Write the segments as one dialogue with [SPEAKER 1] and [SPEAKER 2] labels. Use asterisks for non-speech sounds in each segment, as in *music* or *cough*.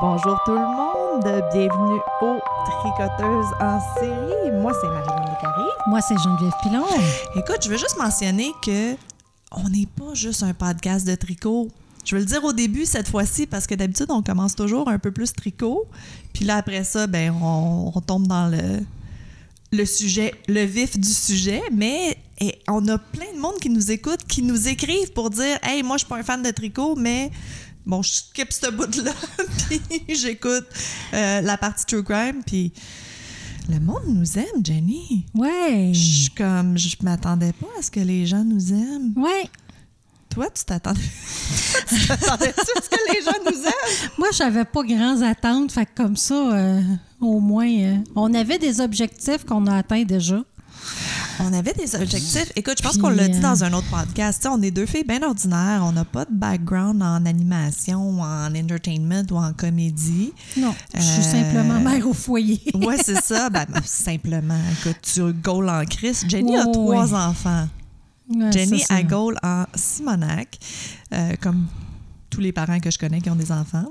[SPEAKER 1] Bonjour tout le monde, bienvenue aux Tricoteuses en série. Moi, c'est Marie-Lynne Descaries.
[SPEAKER 2] Moi, c'est Geneviève Pilon.
[SPEAKER 1] Écoute, je veux juste mentionner que on n'est pas juste un podcast de tricot. Je veux le dire au début cette fois-ci parce que d'habitude, on commence toujours un peu plus tricot. Puis là, après ça, ben, on, on tombe dans le, le sujet, le vif du sujet. Mais et on a plein de monde qui nous écoute, qui nous écrivent pour dire Hey, moi, je suis pas un fan de tricot, mais bon, je skip ce bout-là, *laughs* puis j'écoute euh, la partie True Crime, puis le monde nous aime, Jenny.
[SPEAKER 2] Ouais.
[SPEAKER 1] Je suis comme, je m'attendais pas à ce que les gens nous aiment.
[SPEAKER 2] Ouais.
[SPEAKER 1] Toi, tu t'attendais. *laughs* tu t'attendais-tu à ce que les gens nous aiment?
[SPEAKER 2] Moi, j'avais pas grandes attentes. Fait que comme ça, euh, au moins, euh, on avait des objectifs qu'on a atteints déjà.
[SPEAKER 1] On avait des objectifs. Écoute, je pense qu'on l'a dit
[SPEAKER 2] euh,
[SPEAKER 1] dans un autre podcast. On est deux filles bien ordinaires. On n'a pas de background en animation, en entertainment ou en comédie.
[SPEAKER 2] Non, je suis
[SPEAKER 1] Euh,
[SPEAKER 2] simplement mère au foyer. *laughs*
[SPEAKER 1] Ouais, c'est ça. Ben, *laughs* simplement, écoute, tu goal en Christ. Jenny a trois enfants.
[SPEAKER 2] Ouais,
[SPEAKER 1] Jenny a goal en Simonac, euh, comme tous les parents que je connais qui ont des enfants.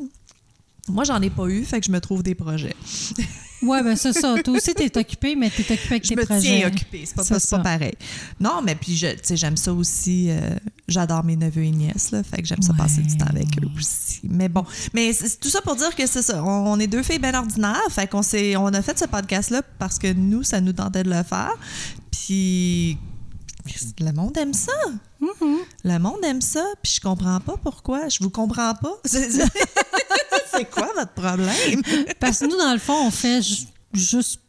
[SPEAKER 1] Moi, j'en ai pas eu, fait que je me trouve des projets. *laughs*
[SPEAKER 2] Ouais, ben c'est ça. Toi aussi, t'es occupée, mais t'es occupée avec
[SPEAKER 1] Je
[SPEAKER 2] tes
[SPEAKER 1] me
[SPEAKER 2] projets.
[SPEAKER 1] tiens occupée, c'est pas, pas, pareil. Non, mais puis, tu sais, j'aime ça aussi. euh, J'adore mes neveux et nièces, là, fait que j'aime ça passer du temps avec eux aussi. Mais bon, mais c'est tout ça pour dire que c'est ça. On, on est deux filles bien ordinaires, fait qu'on on a fait ce podcast-là parce que nous, ça nous tentait de le faire. Puis, le monde aime ça.
[SPEAKER 2] Mhm.
[SPEAKER 1] Le monde aime ça, puis je comprends pas pourquoi. Je vous comprends pas. *laughs* *laughs* C'est quoi votre problème? *laughs*
[SPEAKER 2] Parce que nous, dans le fond, on fait ju- juste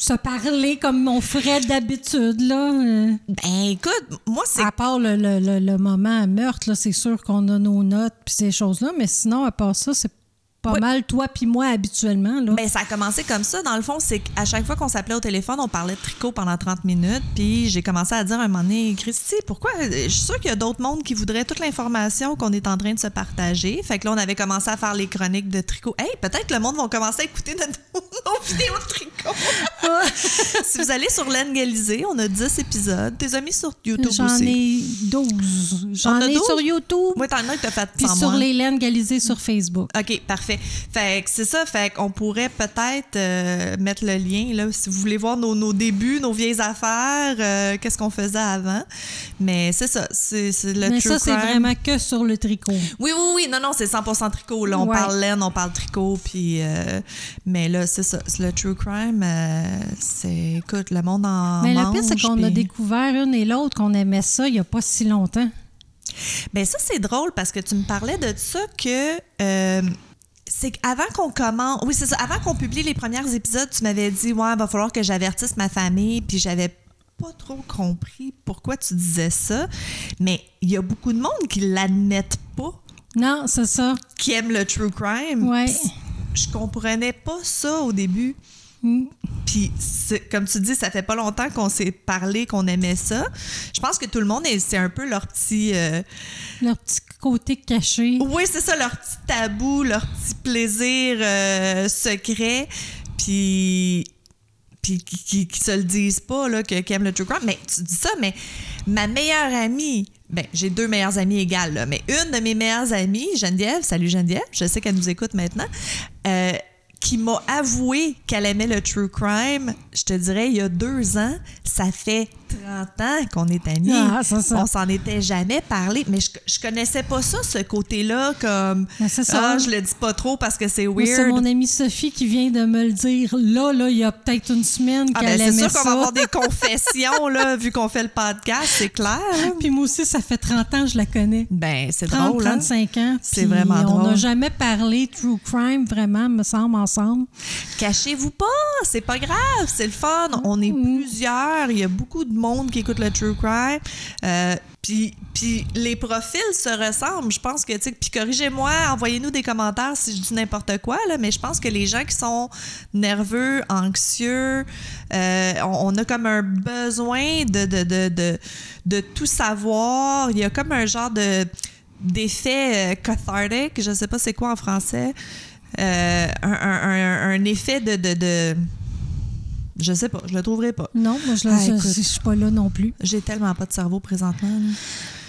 [SPEAKER 2] se parler comme on ferait d'habitude, là. Euh,
[SPEAKER 1] Ben écoute, moi c'est
[SPEAKER 2] À part le, le, le, le moment meurtre, là, c'est sûr qu'on a nos notes puis ces choses-là, mais sinon, à part ça, c'est pas
[SPEAKER 1] Oui.
[SPEAKER 2] mal toi puis moi habituellement. Là.
[SPEAKER 1] Ben, ça a commencé comme ça. Dans le fond, c'est qu'à chaque fois qu'on s'appelait au téléphone, on parlait de tricot pendant 30 minutes. Puis j'ai commencé à dire à un moment donné, Christy, pourquoi? Je suis sûre qu'il y a d'autres mondes qui voudraient toute l'information qu'on est en train de se partager. Fait que là, on avait commencé à faire les chroniques de tricot. Hey, peut-être que le monde va commencer à écouter notre- *laughs* nos vidéos de tricot. *laughs* si vous allez sur L'Engalisé, on a 10 épisodes. T'es mis sur YouTube
[SPEAKER 2] J'en
[SPEAKER 1] aussi.
[SPEAKER 2] ai 12. J'en ai
[SPEAKER 1] 12?
[SPEAKER 2] sur YouTube
[SPEAKER 1] Moi, t'en as que t'as fait
[SPEAKER 2] puis sur
[SPEAKER 1] moi.
[SPEAKER 2] les laines sur Facebook.
[SPEAKER 1] OK, parfait. Fait que c'est ça, fait qu'on pourrait peut-être euh, mettre le lien, là, si vous voulez voir nos, nos débuts, nos vieilles affaires, euh, qu'est-ce qu'on faisait avant. Mais c'est ça, c'est c'est le
[SPEAKER 2] mais
[SPEAKER 1] true
[SPEAKER 2] ça, c'est vraiment que sur le tricot.
[SPEAKER 1] Oui, oui, oui, non, non, c'est 100% tricot. Là, on
[SPEAKER 2] Ouais.
[SPEAKER 1] parle laine, on parle tricot, puis... euh, mais là, c'est ça, c'est le true crime, c'est... Écoute, le monde en
[SPEAKER 2] mais le
[SPEAKER 1] mange,
[SPEAKER 2] pire, c'est qu'on a découvert une et l'autre qu'on aimait ça il y a pas si longtemps.
[SPEAKER 1] Ben ça, c'est drôle parce que tu me parlais de ça que. euh, c'est qu'avant qu'on commence. Oui, c'est ça. Avant qu'on publie les premiers épisodes, tu m'avais dit, ouais, va falloir que j'avertisse ma famille, puis j'avais pas trop compris pourquoi tu disais ça. Mais il y a beaucoup de monde qui l'admettent pas,
[SPEAKER 2] Non, c'est ça.
[SPEAKER 1] qui aiment le true crime.
[SPEAKER 2] Ouais.
[SPEAKER 1] Puis Je comprenais pas ça au début.
[SPEAKER 2] Mm.
[SPEAKER 1] Puis, comme tu dis, ça fait pas longtemps qu'on s'est parlé, qu'on aimait ça. Je pense que tout le monde, est- c'est un peu leur petit. euh,
[SPEAKER 2] Leur petit côté caché.
[SPEAKER 1] Oui, c'est ça, leur petit tabou, leur petit plaisir euh, secret, puis puis qui, qui, qui se le disent pas, là, que, qui aiment le true crime. Mais tu dis ça, mais ma meilleure amie, ben, j'ai deux meilleures amies égales, là, mais une de mes meilleures amies, Geneviève, salut Geneviève, je sais qu'elle nous écoute maintenant, euh, m'a avoué qu'elle aimait le true crime, je te dirais, il y a deux ans, ça fait 30 ans qu'on est amis.
[SPEAKER 2] Ah, c'est ça.
[SPEAKER 1] On s'en était jamais parlé, mais je, je connaissais pas ça, ce côté-là, comme
[SPEAKER 2] c'est ça.
[SPEAKER 1] ah, je le dis pas trop parce que c'est
[SPEAKER 2] Moi, C'est
[SPEAKER 1] weird.
[SPEAKER 2] mon amie Sophie qui vient de me le dire. Là, là, il y a peut-être une semaine
[SPEAKER 1] Ah,
[SPEAKER 2] qu'elle
[SPEAKER 1] ben, c'est
[SPEAKER 2] aimait
[SPEAKER 1] sûr qu'on
[SPEAKER 2] ça.
[SPEAKER 1] va avoir des *laughs* confessions, là, vu qu'on fait le podcast, c'est clair.
[SPEAKER 2] Puis moi aussi, ça fait 30 ans que je la connais.
[SPEAKER 1] Ben, c'est
[SPEAKER 2] 30,
[SPEAKER 1] drôle, hein?
[SPEAKER 2] 35 ans.
[SPEAKER 1] C'est vraiment
[SPEAKER 2] On
[SPEAKER 1] drôle.
[SPEAKER 2] n'a jamais parlé true crime, vraiment, me semble, ensemble.
[SPEAKER 1] Cachez-vous pas, c'est pas grave, c'est le fun. On est
[SPEAKER 2] Mm.
[SPEAKER 1] plusieurs, il y a beaucoup de monde qui écoute le true crime. Euh, puis, puis les profils se ressemblent. Je pense que, tu sais, puis corrigez-moi, envoyez-nous des commentaires si je dis n'importe quoi, là, mais je pense que les gens qui sont nerveux, anxieux, euh, on, a comme un besoin de, de, de, de, de tout savoir. Il y a comme un genre de d'effet euh, cathartic, je sais pas c'est quoi en français. Un, effet de, de- Je sais pas, je le trouverai pas.
[SPEAKER 2] Non, moi, je
[SPEAKER 1] Ah,
[SPEAKER 2] ne
[SPEAKER 1] écoute.
[SPEAKER 2] suis pas là non plus.
[SPEAKER 1] J'ai tellement pas de cerveau présentement.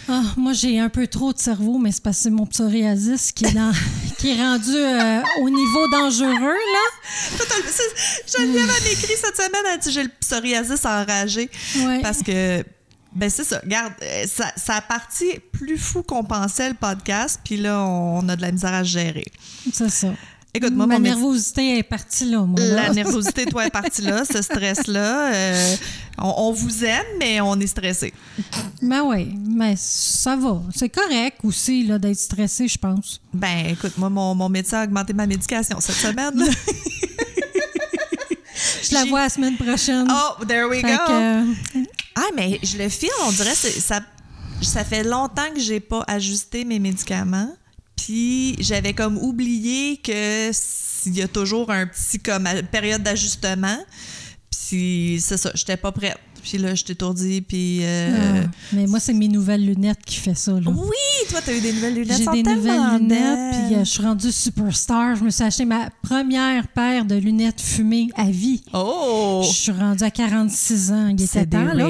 [SPEAKER 2] Ah, moi, j'ai un peu trop de cerveau, mais c'est parce que c'est mon psoriasis qui est, dans, *laughs* qui est rendu euh, au niveau dangereux, là.
[SPEAKER 1] Geneviève a écrit cette semaine, elle dit j'ai le psoriasis enragé.
[SPEAKER 2] Ouais.
[SPEAKER 1] Parce que, ben c'est ça, regarde, euh, ça, ça a parti plus fou qu'on pensait le podcast, puis là, on a de la misère à gérer.
[SPEAKER 2] C'est ça.
[SPEAKER 1] Écoute, moi,
[SPEAKER 2] Ma nervosité est partie là, moi. là.
[SPEAKER 1] La nervosité, toi, est partie là, ce stress-là. euh, on, on vous aime, mais on est stressé.
[SPEAKER 2] Mais oui, mais ça va. C'est correct aussi là, d'être stressé, je pense.
[SPEAKER 1] Ben, écoute, moi, mon, mon médecin a augmenté ma médication cette semaine. là. *laughs*
[SPEAKER 2] Je la vois la semaine prochaine.
[SPEAKER 1] Oh, there we
[SPEAKER 2] Fait
[SPEAKER 1] go.
[SPEAKER 2] que, euh,
[SPEAKER 1] Ah, mais je le file, on dirait, ça, ça fait longtemps que j'ai pas ajusté mes médicaments. J'avais comme oublié que s'il y a toujours un petit comme période d'ajustement. Puis c'est ça, j'étais pas prête. Puis là, je t'étourdis, puis... euh,
[SPEAKER 2] ah, mais moi, c'est mes nouvelles lunettes qui fait ça. là.
[SPEAKER 1] Oui, toi, t'as eu des nouvelles lunettes.
[SPEAKER 2] J'ai des nouvelles lunettes, puis euh, je suis rendue superstar. Je me suis acheté ma première paire de lunettes fumées à vie.
[SPEAKER 1] Oh!
[SPEAKER 2] Je suis rendue à 46 ans. Il était
[SPEAKER 1] C'est des
[SPEAKER 2] temps, là.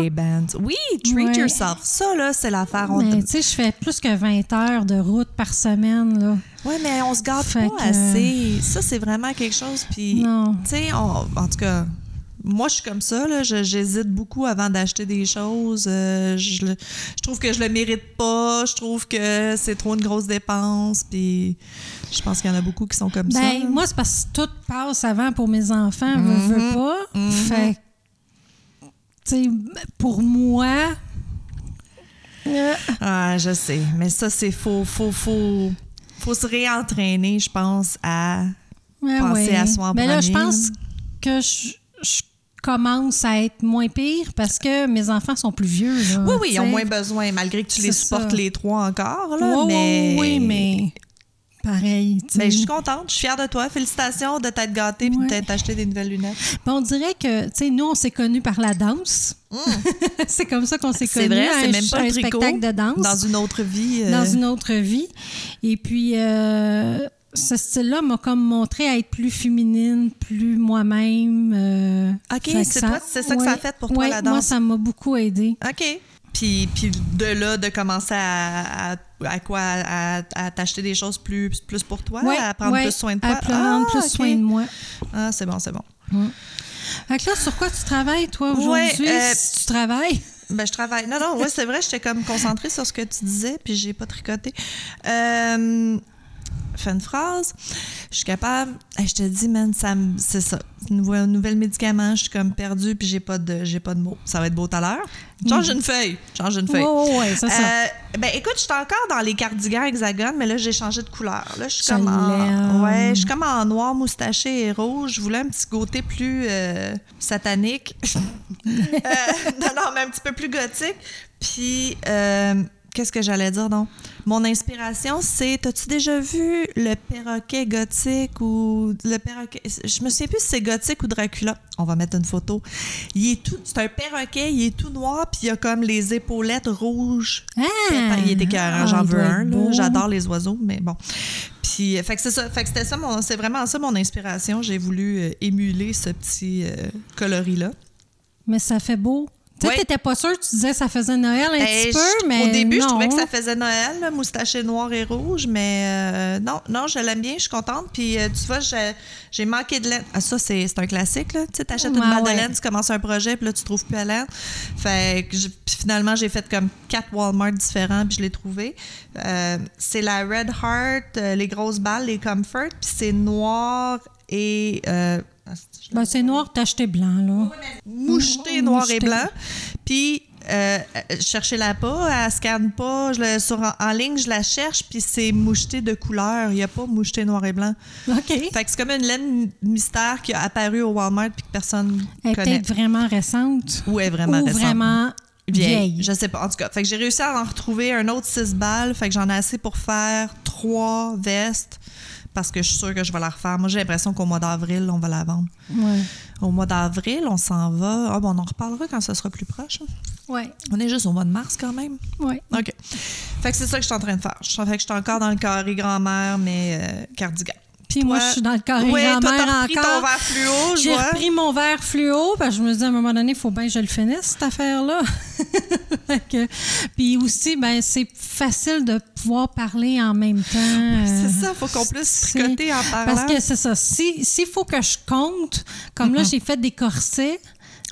[SPEAKER 1] Oui, treat
[SPEAKER 2] Ouais.
[SPEAKER 1] yourself. Ça, là, c'est l'affaire.
[SPEAKER 2] Mais tu sais, je fais plus que 20 heures de route par semaine, là.
[SPEAKER 1] Oui, mais on se
[SPEAKER 2] Fait
[SPEAKER 1] pas
[SPEAKER 2] que-
[SPEAKER 1] assez. Ça, c'est vraiment quelque chose. Puis,
[SPEAKER 2] Non.
[SPEAKER 1] tu sais, en tout cas, moi, je suis comme ça. là. Je- J'hésite beaucoup avant d'acheter des choses. Euh, je, le- je trouve que je le mérite pas. Je trouve que c'est trop une grosse dépense. Puis, je pense qu'il y en a beaucoup qui sont comme ça.
[SPEAKER 2] Ben,
[SPEAKER 1] là.
[SPEAKER 2] moi, c'est parce que tout passe avant pour mes enfants, veux, veux pas.
[SPEAKER 1] Mhm.
[SPEAKER 2] Fait que, tu sais, pour moi. euh,
[SPEAKER 1] Ah, je sais. Mais ça, c'est faux. Faut, faut, faut se réentraîner, je pense, à. Penser à soi en
[SPEAKER 2] Mais là, je pense que je, je commence à être moins pire parce que mes enfants sont plus vieux. là,
[SPEAKER 1] Oui, oui, ils ont moins besoin, malgré que tu les supportes
[SPEAKER 2] ça.
[SPEAKER 1] les trois encore. Là, mais...
[SPEAKER 2] oui, mais pareil.
[SPEAKER 1] Ben, je suis contente, je suis fière de toi. Félicitations de t'être gâtée et de t'être acheté des nouvelles lunettes.
[SPEAKER 2] Ben, on dirait que, tu sais, nous, on s'est connus par la danse. *laughs* c'est comme ça qu'on s'est
[SPEAKER 1] Mm. C'est
[SPEAKER 2] connus.
[SPEAKER 1] vrai, c'est même pas
[SPEAKER 2] un spectacle de danse.
[SPEAKER 1] Dans une autre vie. euh,
[SPEAKER 2] dans une autre vie. Et puis, euh, ce style-là m'a comme montré à être plus féminine, plus moi-même. euh,
[SPEAKER 1] OK, c'est ça que ça a fait pour toi,
[SPEAKER 2] ouais,
[SPEAKER 1] la
[SPEAKER 2] Moi,
[SPEAKER 1] danse?
[SPEAKER 2] ça m'a beaucoup aidé.
[SPEAKER 1] OK. Puis, puis de là, de commencer à, à, à quoi? À, à t'acheter des choses plus, plus pour toi?
[SPEAKER 2] Ouais,
[SPEAKER 1] à prendre plus soin de toi?
[SPEAKER 2] À prendre
[SPEAKER 1] Ah,
[SPEAKER 2] plus soin de moi.
[SPEAKER 1] Ah, c'est bon, c'est bon.
[SPEAKER 2] Fait que là, sur quoi tu travailles, toi, aujourd'hui?
[SPEAKER 1] Euh,
[SPEAKER 2] si tu travailles? *laughs*
[SPEAKER 1] Ben, je travaille. Non, non, ouais, c'est vrai, j'étais comme concentrée sur ce que tu disais, puis j'ai pas tricoté. Euh, fais une phrase. Je suis capable. Hey, je te dis, man, ça c'est ça. Nouvel, nouvel médicament, je suis comme perdue, puis j'ai pas de j'ai pas de mots. Ça va être beau tout à l'heure. Change une feuille. Change une feuille.
[SPEAKER 2] Oh, ouais, ça.
[SPEAKER 1] Euh, ben écoute, je suis encore dans les cardigans hexagone, mais là j'ai changé de couleur. Là, je suis comme en, ouais, je suis comme en noir moustaché et rouge. Je voulais un petit côté plus euh, satanique. *laughs* Euh, non, non, mais un petit peu plus gothique. Puis euh, qu'est-ce que j'allais dire donc? Mon inspiration, c'est t'as-tu déjà vu le perroquet gothique ou le perroquet Je me souviens plus si c'est gothique ou Dracula. On va mettre une photo. Il est tout c'est un perroquet, il est tout noir puis il a comme les épaulettes rouges
[SPEAKER 2] Ah!
[SPEAKER 1] il était écœurant,
[SPEAKER 2] Ah,
[SPEAKER 1] j'en veux un. là. J'adore les oiseaux, mais bon. Puis, euh, fait que c'est ça. Fait que c'était ça, mon- c'est vraiment ça mon inspiration. J'ai voulu euh, émuler ce petit euh, coloris-là.
[SPEAKER 2] Mais ça fait beau. Tu sais,
[SPEAKER 1] Ouais.
[SPEAKER 2] t'étais pas sûre, tu disais que ça faisait Noël un
[SPEAKER 1] Eh,
[SPEAKER 2] petit
[SPEAKER 1] je-
[SPEAKER 2] peu, mais
[SPEAKER 1] Au début, je trouvais que ça faisait Noël, là, moustaché noir et rouge, mais euh, non, non, je l'aime bien, je suis contente. Puis euh, tu vois, j'ai manqué de laine. Ah, ça, c'est un classique, là. Tu sais, t'achètes une
[SPEAKER 2] Ouais,
[SPEAKER 1] balle de laine, tu commences un projet, puis là, tu trouves plus la laine. Fait que puis finalement, j'ai fait comme quatre Walmart différents, puis je l'ai trouvé. Euh, c'est la Red Heart, euh, les grosses balles, les Comfort, puis c'est noir et. euh,
[SPEAKER 2] Ben, c'est noir, t'as acheté blanc, là.
[SPEAKER 1] moucheté
[SPEAKER 2] Mou-
[SPEAKER 1] noir et blanc. Puis, euh, je cherchais la pas, elle scanne pas. Je le, sur, en, ligne, je la cherche, puis c'est moucheté de couleur. Il n'y a pas moucheté noir et blanc.
[SPEAKER 2] OK.
[SPEAKER 1] Fait que c'est comme une laine mystère qui a apparu au Walmart puis que personne
[SPEAKER 2] Elle
[SPEAKER 1] connaît.
[SPEAKER 2] peut-être vraiment récente.
[SPEAKER 1] Ou est vraiment
[SPEAKER 2] ou
[SPEAKER 1] récente.
[SPEAKER 2] vraiment
[SPEAKER 1] Vieille.
[SPEAKER 2] vieille.
[SPEAKER 1] Je sais pas. En tout cas, fait que j'ai réussi à en retrouver un autre 6 balles. Fait que j'en ai assez pour faire trois vestes parce que je suis sûre que je vais la refaire. Moi, j'ai l'impression qu'au mois d'avril, on va la vendre.
[SPEAKER 2] Ouais.
[SPEAKER 1] Au mois d'avril, on s'en va. Ah, bon, on en reparlera quand ça sera plus proche. hein.
[SPEAKER 2] Ouais.
[SPEAKER 1] On est juste au mois de mars quand même.
[SPEAKER 2] Ouais.
[SPEAKER 1] OK. Fait que c'est ça que je suis en train de faire. Fait que je suis encore dans le carré grand-mère, mais euh, cardigan.
[SPEAKER 2] Puis moi, je suis dans le carré
[SPEAKER 1] toi,
[SPEAKER 2] grand-mère encore.
[SPEAKER 1] ton verre fluo, je
[SPEAKER 2] J'ai repris mon verre fluo parce que je me dis à un moment donné, il faut bien que je le finisse, cette affaire-là. *laughs* Puis aussi, ben, c'est facile de pouvoir parler en même temps. euh,
[SPEAKER 1] C'est ça, faut qu'on puisse tricoter en parlant.
[SPEAKER 2] Parce que c'est ça. Si- S'il faut que je compte, comme là, j'ai fait des corsets.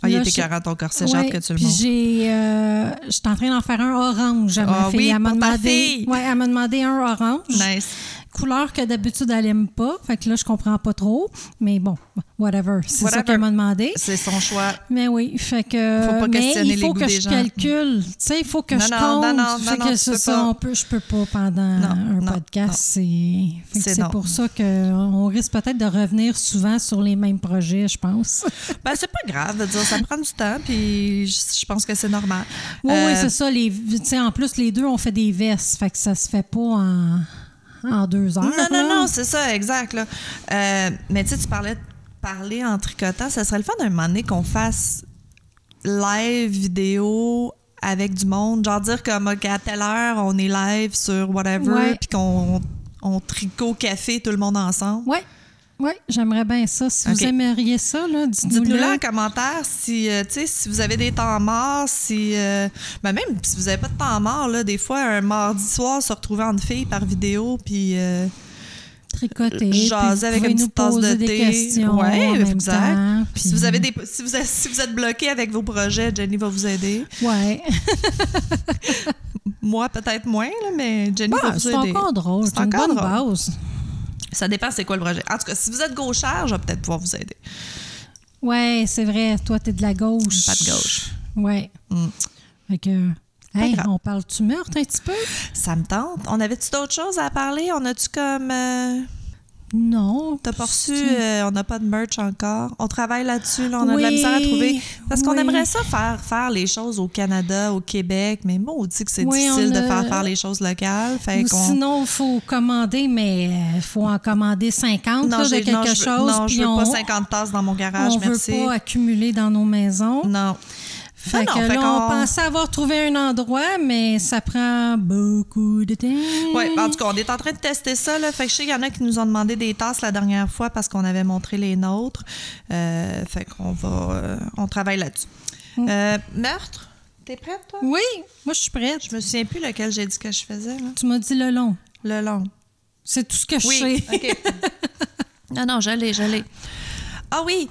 [SPEAKER 1] Ah, il était
[SPEAKER 2] j'ai-
[SPEAKER 1] 40 ton corset, j'ai
[SPEAKER 2] Ouais,
[SPEAKER 1] que tu le
[SPEAKER 2] puis
[SPEAKER 1] montres.
[SPEAKER 2] j'ai, euh, j'étais en train d'en faire un orange à ma
[SPEAKER 1] Ah
[SPEAKER 2] fille.
[SPEAKER 1] oui,
[SPEAKER 2] elle m'a demandé, ouais, elle m'a demandé un orange.
[SPEAKER 1] Nice.
[SPEAKER 2] Couleur que d'habitude elle aime pas. Fait que là, je comprends pas trop. Mais bon, whatever. C'est ça qu'elle m'a demandé.
[SPEAKER 1] C'est son choix.
[SPEAKER 2] Mais oui, fait que.
[SPEAKER 1] Faut pas
[SPEAKER 2] mais
[SPEAKER 1] questionner
[SPEAKER 2] il
[SPEAKER 1] les
[SPEAKER 2] faut que je
[SPEAKER 1] gens.
[SPEAKER 2] calcule. Tu sais, il faut que
[SPEAKER 1] Non,
[SPEAKER 2] je compte.
[SPEAKER 1] non, non,
[SPEAKER 2] fait que c'est ça,
[SPEAKER 1] pas.
[SPEAKER 2] on peut, je peux pas pendant un podcast. C'est pour ça qu'on risque peut-être de revenir souvent sur les mêmes projets, je pense. *laughs*
[SPEAKER 1] Ben, c'est pas grave de dire ça prend du temps, puis je, je pense que c'est normal.
[SPEAKER 2] Oui,
[SPEAKER 1] Euh,
[SPEAKER 2] oui, c'est ça. Les, tu sais, en plus, les deux ont fait des vestes. Fait que ça se fait pas en, en deux heures.
[SPEAKER 1] Non, non, non, c'est ça, exact. Là. Euh, mais tu sais, tu parlais de parler en tricotant. Ça serait le fun d'un moment donné qu'on fasse live vidéo avec du monde. Genre dire comme, OK, à telle heure, on est live sur whatever, puis qu'on on tricote au café tout le monde ensemble.
[SPEAKER 2] Oui, j'aimerais bien ça. Si vous aimeriez ça, là, dites-nous
[SPEAKER 1] Dites-nous là en commentaire si, euh, si vous avez des temps morts, si... euh, ben même si vous n'avez pas de temps mort, là, des fois, un mardi soir, se retrouver en fille par vidéo, puis... euh,
[SPEAKER 2] Tricoter.
[SPEAKER 1] jaser avec une petite tasse de thé.
[SPEAKER 2] même
[SPEAKER 1] exact.
[SPEAKER 2] temps.
[SPEAKER 1] si, vous avez des, si, vous si vous êtes bloqué avec vos projets, Jenny va vous aider.
[SPEAKER 2] Ouais. *laughs*
[SPEAKER 1] Moi, peut-être moins, là, mais Jenny va
[SPEAKER 2] Bah,
[SPEAKER 1] vous
[SPEAKER 2] c'est
[SPEAKER 1] aider.
[SPEAKER 2] encore drôle.
[SPEAKER 1] C'est
[SPEAKER 2] C'est une
[SPEAKER 1] encore
[SPEAKER 2] bonne
[SPEAKER 1] drôle.
[SPEAKER 2] base.
[SPEAKER 1] Ça dépend c'est quoi le projet. En tout cas, si vous êtes gauchère, je vais peut-être pouvoir vous aider.
[SPEAKER 2] Ouais, c'est vrai. Toi, t'es de la gauche.
[SPEAKER 1] Pas de gauche.
[SPEAKER 2] Ouais.
[SPEAKER 1] Mm.
[SPEAKER 2] Fait que. Hey, on parle-tu meurtre un petit peu?
[SPEAKER 1] Ça me tente. On avait-tu d'autres choses à parler? On a-tu comme... euh,
[SPEAKER 2] Non.
[SPEAKER 1] T'as pas reçu, euh, on n'a pas de merch encore. On travaille là-dessus, là, on a de la misère à trouver. Parce qu'on aimerait ça faire, faire les choses au Canada, au Québec, mais moi, on dit que c'est
[SPEAKER 2] Oui,
[SPEAKER 1] difficile
[SPEAKER 2] on
[SPEAKER 1] de faire faire les choses locales. Fait
[SPEAKER 2] Ou
[SPEAKER 1] qu'on-
[SPEAKER 2] sinon, il faut commander, mais il faut en commander 50 là, de quelque
[SPEAKER 1] non,
[SPEAKER 2] chose.
[SPEAKER 1] Non, je veux
[SPEAKER 2] on,
[SPEAKER 1] pas 50 tasses dans mon garage,
[SPEAKER 2] on veut
[SPEAKER 1] merci.
[SPEAKER 2] pas accumuler dans nos maisons.
[SPEAKER 1] Non.
[SPEAKER 2] Fait
[SPEAKER 1] Non,
[SPEAKER 2] que
[SPEAKER 1] fait
[SPEAKER 2] là, on pensait avoir trouvé un endroit, mais ça prend beaucoup de temps.
[SPEAKER 1] Oui, en tout cas, on est en train de tester ça. Là. Fait que je sais qu'il y en a qui nous ont demandé des tasses la dernière fois parce qu'on avait montré les nôtres. Euh, fait qu'on va. euh, on travaille là-dessus.
[SPEAKER 2] Mm.
[SPEAKER 1] Euh, meurtre? T'es prête, toi?
[SPEAKER 2] Oui, moi, je suis prête.
[SPEAKER 1] Je me souviens plus lequel j'ai dit que je faisais, là.
[SPEAKER 2] Tu m'as dit le long.
[SPEAKER 1] Le long.
[SPEAKER 2] C'est tout ce que je
[SPEAKER 1] Oui.
[SPEAKER 2] sais.
[SPEAKER 1] OK. *laughs* non, non, je l'ai, je l'ai. Ah oui.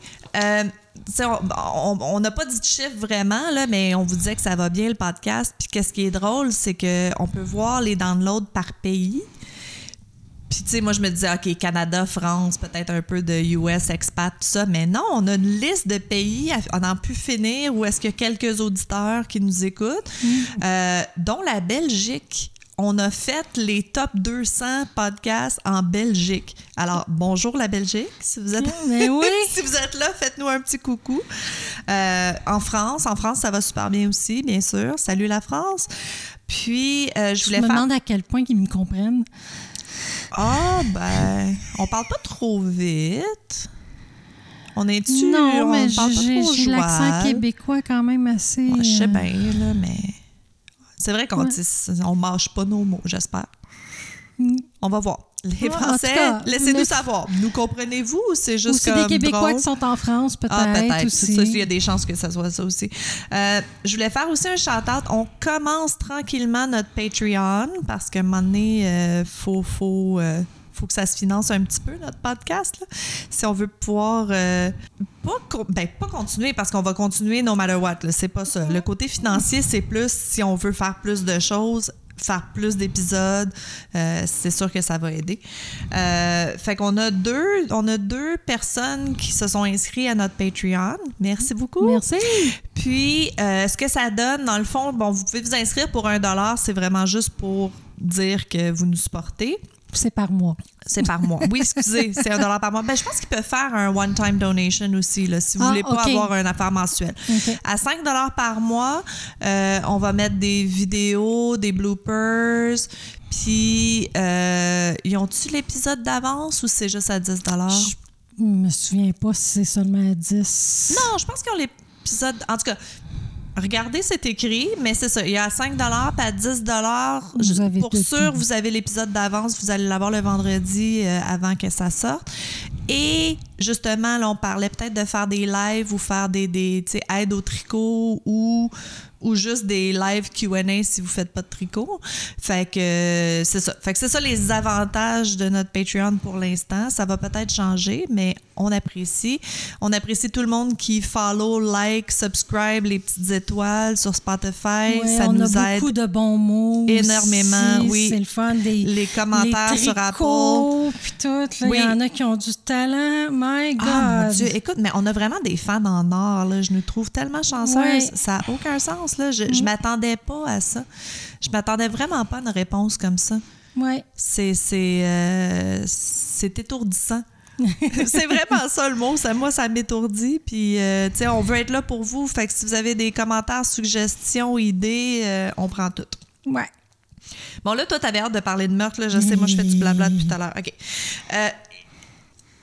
[SPEAKER 1] On n'a pas dit de chiffre vraiment, là, mais on vous disait que ça va bien le podcast. Puis qu'est-ce qui est drôle, c'est qu'on peut voir les downloads par pays. Puis, tu sais, moi, je me disais, OK, Canada, France, peut-être un peu de US, expat, tout ça. Mais non, on a une liste de pays, à- on n'en pu finir, où est-ce qu'il y a quelques auditeurs qui nous écoutent, euh, dont la Belgique. On a fait les top 200 podcasts en Belgique. Alors, bonjour la Belgique, si vous êtes,
[SPEAKER 2] Mais oui. *laughs*
[SPEAKER 1] si vous êtes là, faites-nous un petit coucou. Euh, en France, en France, ça va super bien aussi, bien sûr. Salut la France. Puis, euh, je
[SPEAKER 2] Je
[SPEAKER 1] voulais
[SPEAKER 2] me
[SPEAKER 1] faire...
[SPEAKER 2] demande à quel point ils me comprennent.
[SPEAKER 1] Ah, ben, on parle pas trop vite. On est-tu.
[SPEAKER 2] non,
[SPEAKER 1] on
[SPEAKER 2] mais j'ai l'accent québécois quand même assez.
[SPEAKER 1] Ouais, je sais
[SPEAKER 2] euh,
[SPEAKER 1] bien, là, mais. C'est vrai qu'on
[SPEAKER 2] Ouais.
[SPEAKER 1] on mâche pas nos mots, j'espère.
[SPEAKER 2] Mm.
[SPEAKER 1] On va voir. Les
[SPEAKER 2] Ouais,
[SPEAKER 1] Français, laissez-nous savoir. Nous comprenez-vous ou c'est juste
[SPEAKER 2] c'est
[SPEAKER 1] comme
[SPEAKER 2] des Québécois
[SPEAKER 1] drôle?
[SPEAKER 2] qui sont en France, peut-être.
[SPEAKER 1] Ah, peut-être. Il y a des chances que ça soit ça aussi. Euh, je voulais faire aussi un shout-out. On commence tranquillement notre Patreon parce qu'à un moment donné, il faut, faut, euh, faut que ça se finance un petit peu, notre podcast. là. Si on veut pouvoir. euh, pas, ben, pas continuer parce qu'on va continuer no matter what. C'est pas ça. Le côté financier, c'est plus si on veut faire plus de choses faire plus d'épisodes, euh, c'est sûr que ça va aider. Euh, fait qu'on a deux, on a deux personnes qui se sont inscrites à notre Patreon. Merci beaucoup.
[SPEAKER 2] Merci.
[SPEAKER 1] Puis, euh, ce que ça donne, dans le fond, bon, vous pouvez vous inscrire pour un dollar, c'est vraiment juste pour dire que vous nous supportez.
[SPEAKER 2] C'est par mois.
[SPEAKER 1] C'est par mois. Oui, excusez, c'est un dollar par mois. Ben, je pense qu'ils peuvent faire un one-time donation aussi, là, si vous
[SPEAKER 2] Ah,
[SPEAKER 1] voulez pas avoir une affaire mensuelle. À 5 dollars par mois, euh, on va mettre des vidéos, des bloopers. Puis, euh, ils ont-tu l'épisode d'avance ou c'est juste à 10 dollars?
[SPEAKER 2] Je me souviens pas si c'est seulement à 10.
[SPEAKER 1] Non, je pense qu'ils ont l'épisode. En tout cas, regardez, c'est écrit, mais c'est ça. Il y a à 5 puis à 10
[SPEAKER 2] Vous avez
[SPEAKER 1] Pour sûr,
[SPEAKER 2] tout.
[SPEAKER 1] vous avez l'épisode d'avance. Vous allez l'avoir le vendredi euh, avant que ça sorte. Et justement, là, on parlait peut-être de faire des lives ou faire des, des aides au tricot ou ou juste des live Q&A si vous faites pas de tricot. Fait que euh, c'est ça. Fait que c'est ça les avantages de notre Patreon pour l'instant. Ça va peut-être changer, mais on apprécie. On apprécie tout le monde qui follow, like, subscribe, les petites étoiles sur Spotify.
[SPEAKER 2] Ouais,
[SPEAKER 1] ça
[SPEAKER 2] on
[SPEAKER 1] nous
[SPEAKER 2] a
[SPEAKER 1] aide
[SPEAKER 2] beaucoup de bons mots.
[SPEAKER 1] énormément,
[SPEAKER 2] aussi.
[SPEAKER 1] oui.
[SPEAKER 2] C'est le fun. Des,
[SPEAKER 1] les commentaires
[SPEAKER 2] les
[SPEAKER 1] sur Apple.
[SPEAKER 2] tricots, puis tout. Il
[SPEAKER 1] Oui.
[SPEAKER 2] y en a qui ont du talent. My God.
[SPEAKER 1] Ah mon Dieu, écoute, mais on a vraiment des fans en or. Là. Je nous trouve tellement chanceuses.
[SPEAKER 2] Ouais.
[SPEAKER 1] Ça n'a aucun sens. Là. Je, je
[SPEAKER 2] Mm.
[SPEAKER 1] m'attendais pas à ça. Je m'attendais vraiment pas à une réponse comme ça.
[SPEAKER 2] Ouais.
[SPEAKER 1] C'est c'est euh, c'est étourdissant. *laughs* c'est vraiment ça le mot. Ça, moi, ça m'étourdit. Puis, euh, tu sais, on veut être là pour vous. Fait que si vous avez des commentaires, suggestions, idées, euh, on prend tout.
[SPEAKER 2] Ouais.
[SPEAKER 1] Bon, là, toi, t'avais hâte de parler de meurtre. Là. Je sais, moi, je fais du blabla depuis tout à l'heure. OK. Euh,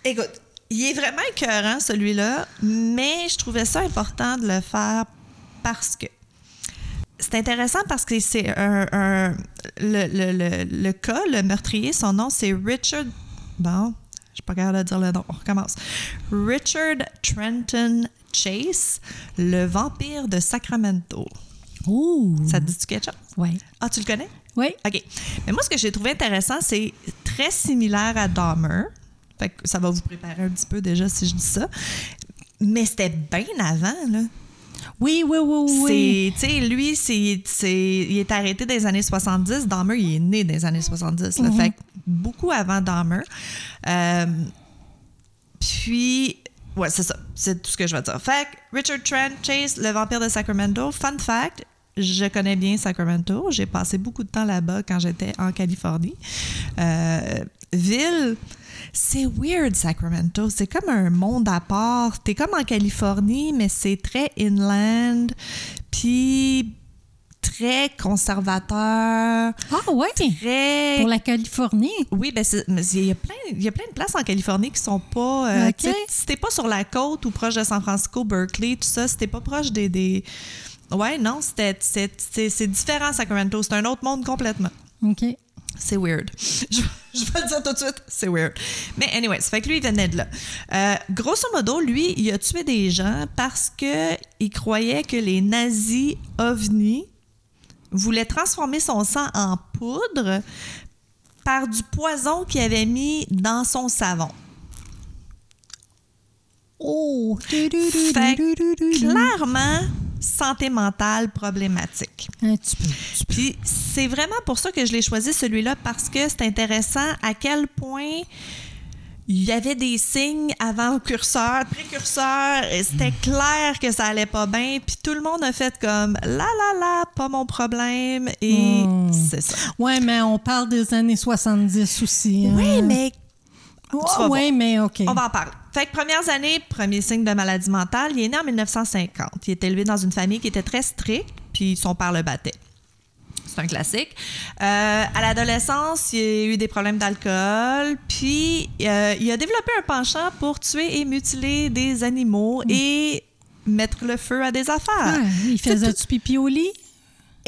[SPEAKER 1] écoute, il est vraiment écœurant, celui-là, mais je trouvais ça important de le faire parce que c'est intéressant parce que c'est un, un- le, le, le, le cas, le meurtrier, son nom, c'est Richard. Bon, je suis pas capable de dire le nom. On recommence. Richard Trenton Chase, le vampire de Sacramento.
[SPEAKER 2] Ouh.
[SPEAKER 1] Ça te dit quelque chose?
[SPEAKER 2] Ouais.
[SPEAKER 1] Ah, tu le connais?
[SPEAKER 2] Oui.
[SPEAKER 1] OK. Mais moi, ce que j'ai trouvé intéressant, c'est très similaire à Dahmer. Fait que ça va vous préparer un petit peu déjà si je dis ça. Mais c'était bien avant, là.
[SPEAKER 2] Oui, oui, oui, oui.
[SPEAKER 1] Tu sais, lui, c'est, il est arrêté dans les années 70. Dahmer, il est né dans les années 70. là.
[SPEAKER 2] Mhm.
[SPEAKER 1] Fait beaucoup avant Dahmer. Euh, puis, ouais, c'est ça. C'est tout ce que je vais dire. Fait Richard Trent Chase, le vampire de Sacramento. Fun fact, je connais bien Sacramento. J'ai passé beaucoup de temps là-bas quand j'étais en Californie. Euh, ville, c'est weird, Sacramento. C'est comme un monde à part. T'es comme en Californie, mais c'est très inland. Puis très conservateur.
[SPEAKER 2] Ah, ouais?
[SPEAKER 1] Très.
[SPEAKER 2] Pour la Californie?
[SPEAKER 1] Oui, ben il y, a plein, il y a plein de places en Californie qui sont pas. euh,
[SPEAKER 2] Ok.
[SPEAKER 1] tu sais, Si t'es pas sur la côte ou proche de San Francisco, Berkeley, tout ça, si t'es pas proche des. des... Ouais, non, c'est différent, Sacramento. C'est un autre monde complètement.
[SPEAKER 2] OK.
[SPEAKER 1] C'est weird. *laughs* Je, je vais le dire tout de suite, c'est weird. Mais anyway, ça fait que lui, il venait de là. Euh, grosso modo, lui, il a tué des gens parce que il croyait que les nazis ovnis voulaient transformer son sang en poudre par du poison qu'il avait mis dans son savon.
[SPEAKER 2] Oh.
[SPEAKER 1] Fait que, clairement, santé mentale problématique.
[SPEAKER 2] Un petit peu. un petit peu.
[SPEAKER 1] Puis c'est vraiment pour ça que je l'ai choisi celui-là parce que c'est intéressant à quel point il y avait des signes avant-curseurs, précurseurs, et c'était clair que ça allait pas bien, puis tout le monde a fait comme la la la, pas mon problème, et c'est ça.
[SPEAKER 2] Ouais, mais on parle des années 70 aussi. hein.
[SPEAKER 1] Oui, mais
[SPEAKER 2] Oh, ouais, mais OK.
[SPEAKER 1] On va en parler. Fait que premières années, premier signe de maladie mentale, il est né en 1950. Il est élevé dans une famille qui était très stricte, puis son père le battait. C'est un classique. Euh, à l'adolescence, il a eu des problèmes d'alcool, puis euh, il a développé un penchant pour tuer et mutiler des animaux et mettre le feu à des affaires.
[SPEAKER 2] Ah, il faisait
[SPEAKER 1] tout-
[SPEAKER 2] du pipi au lit?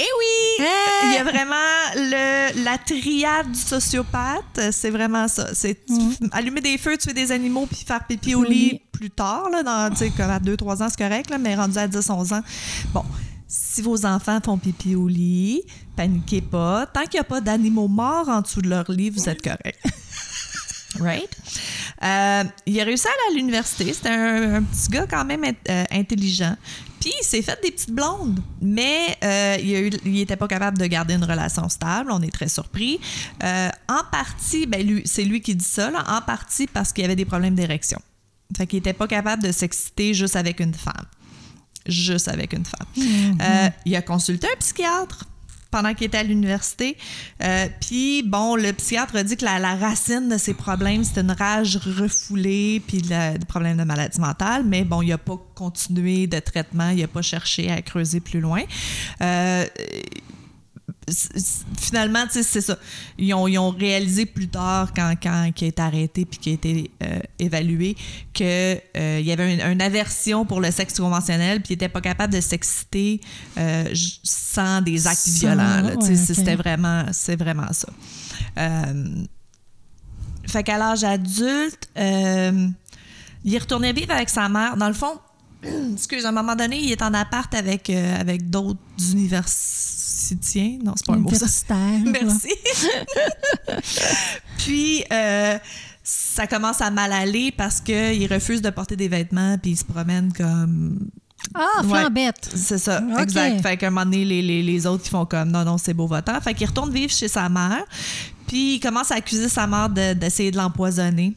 [SPEAKER 1] Eh oui!
[SPEAKER 2] Ah!
[SPEAKER 1] Il y a vraiment le, la triade du sociopathe, c'est vraiment ça. C'est
[SPEAKER 2] Mm.
[SPEAKER 1] allumer des feux, tuer des animaux, puis faire pipi au lit plus tard, là, dans, comme à 2-3 ans, c'est correct, là, mais rendu à 10-11 ans. Bon, si vos enfants font pipi au lit, paniquez pas. Tant qu'il n'y a pas d'animaux morts en dessous de leur lit, vous êtes correct. *laughs* Right? Euh, il a réussi à aller à l'université. C'était un, un petit gars quand même euh, intelligent. Puis il s'est fait des petites blondes, mais euh, il, a eu- il était pas capable de garder une relation stable. On est très surpris. Euh, en partie, ben lui, c'est lui qui dit ça, là, en partie parce qu'il avait des problèmes d'érection. Fait qu'il était pas capable de s'exciter juste avec une femme. Juste avec une femme. Euh, il a consulté un psychiatre pendant qu'il était à l'université. Euh, Puis, bon, le psychiatre a dit que la, racine de ses problèmes, c'était une rage refoulée, puis des problèmes de maladie mentale. Mais bon, il n'a pas continué de traitement, il n'a pas cherché à creuser plus loin. Euh, finalement, c'est ça. Ils ont, ils ont réalisé plus tard, quand, quand il a été arrêté puis qu'il a été euh, évalué, qu'il y avait une, une aversion pour le sexe conventionnel puis il n'était pas capable de s'exciter euh, sans des actes
[SPEAKER 2] Sans-
[SPEAKER 1] violents.
[SPEAKER 2] ouais.
[SPEAKER 1] C'était vraiment, c'est vraiment ça. Euh, fait qu'à l'âge adulte, euh, il est retourné vivre avec sa mère. Dans le fond, *clears throat* excuse, à un moment donné, il est en appart avec, euh, avec d'autres universitiens. Non, c'est pas un mot, ça. Merci. *laughs* Puis, euh, ça commence à mal aller parce qu'il refuse de porter des vêtements puis il se promène comme...
[SPEAKER 2] Ah,
[SPEAKER 1] Ouais.
[SPEAKER 2] flambette.
[SPEAKER 1] C'est ça, exact. Fait qu'à un moment donné, les, les, les autres, ils font comme non, non, c'est beau votant. Fait qu'il retourne vivre chez sa mère. Puis il commence à accuser sa mère de- d'essayer de, l'empoisonner.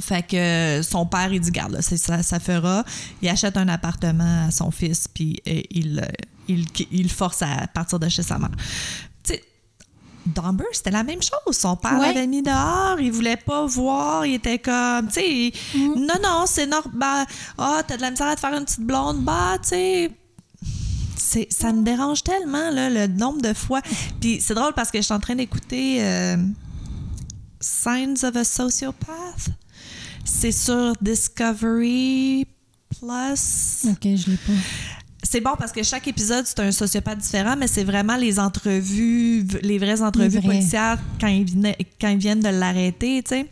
[SPEAKER 1] Fait que son père, il dit Garde, là, ça, ça fera. Il achète un appartement à son fils, puis euh, il, euh, il, force à partir de chez sa mère. Dumber, c'était la même chose. Son père
[SPEAKER 2] Ouais.
[SPEAKER 1] l'avait mis dehors, il voulait pas voir, il était comme, tu sais, il- non, non, c'est normal. Ah, t'as de la misère à te faire une petite blonde, bah, tu sais. Ça me dérange tellement, là, le nombre de fois. Puis c'est drôle parce que je suis en train d'écouter euh, Signs of a Sociopath. C'est sur Discovery Plus.
[SPEAKER 2] OK, je l'ai pas.
[SPEAKER 1] C'est bon parce que chaque épisode, c'est un sociopathe différent, mais c'est vraiment les entrevues, les vraies entrevues policières quand ils, venaient- quand ils viennent de l'arrêter, tu sais.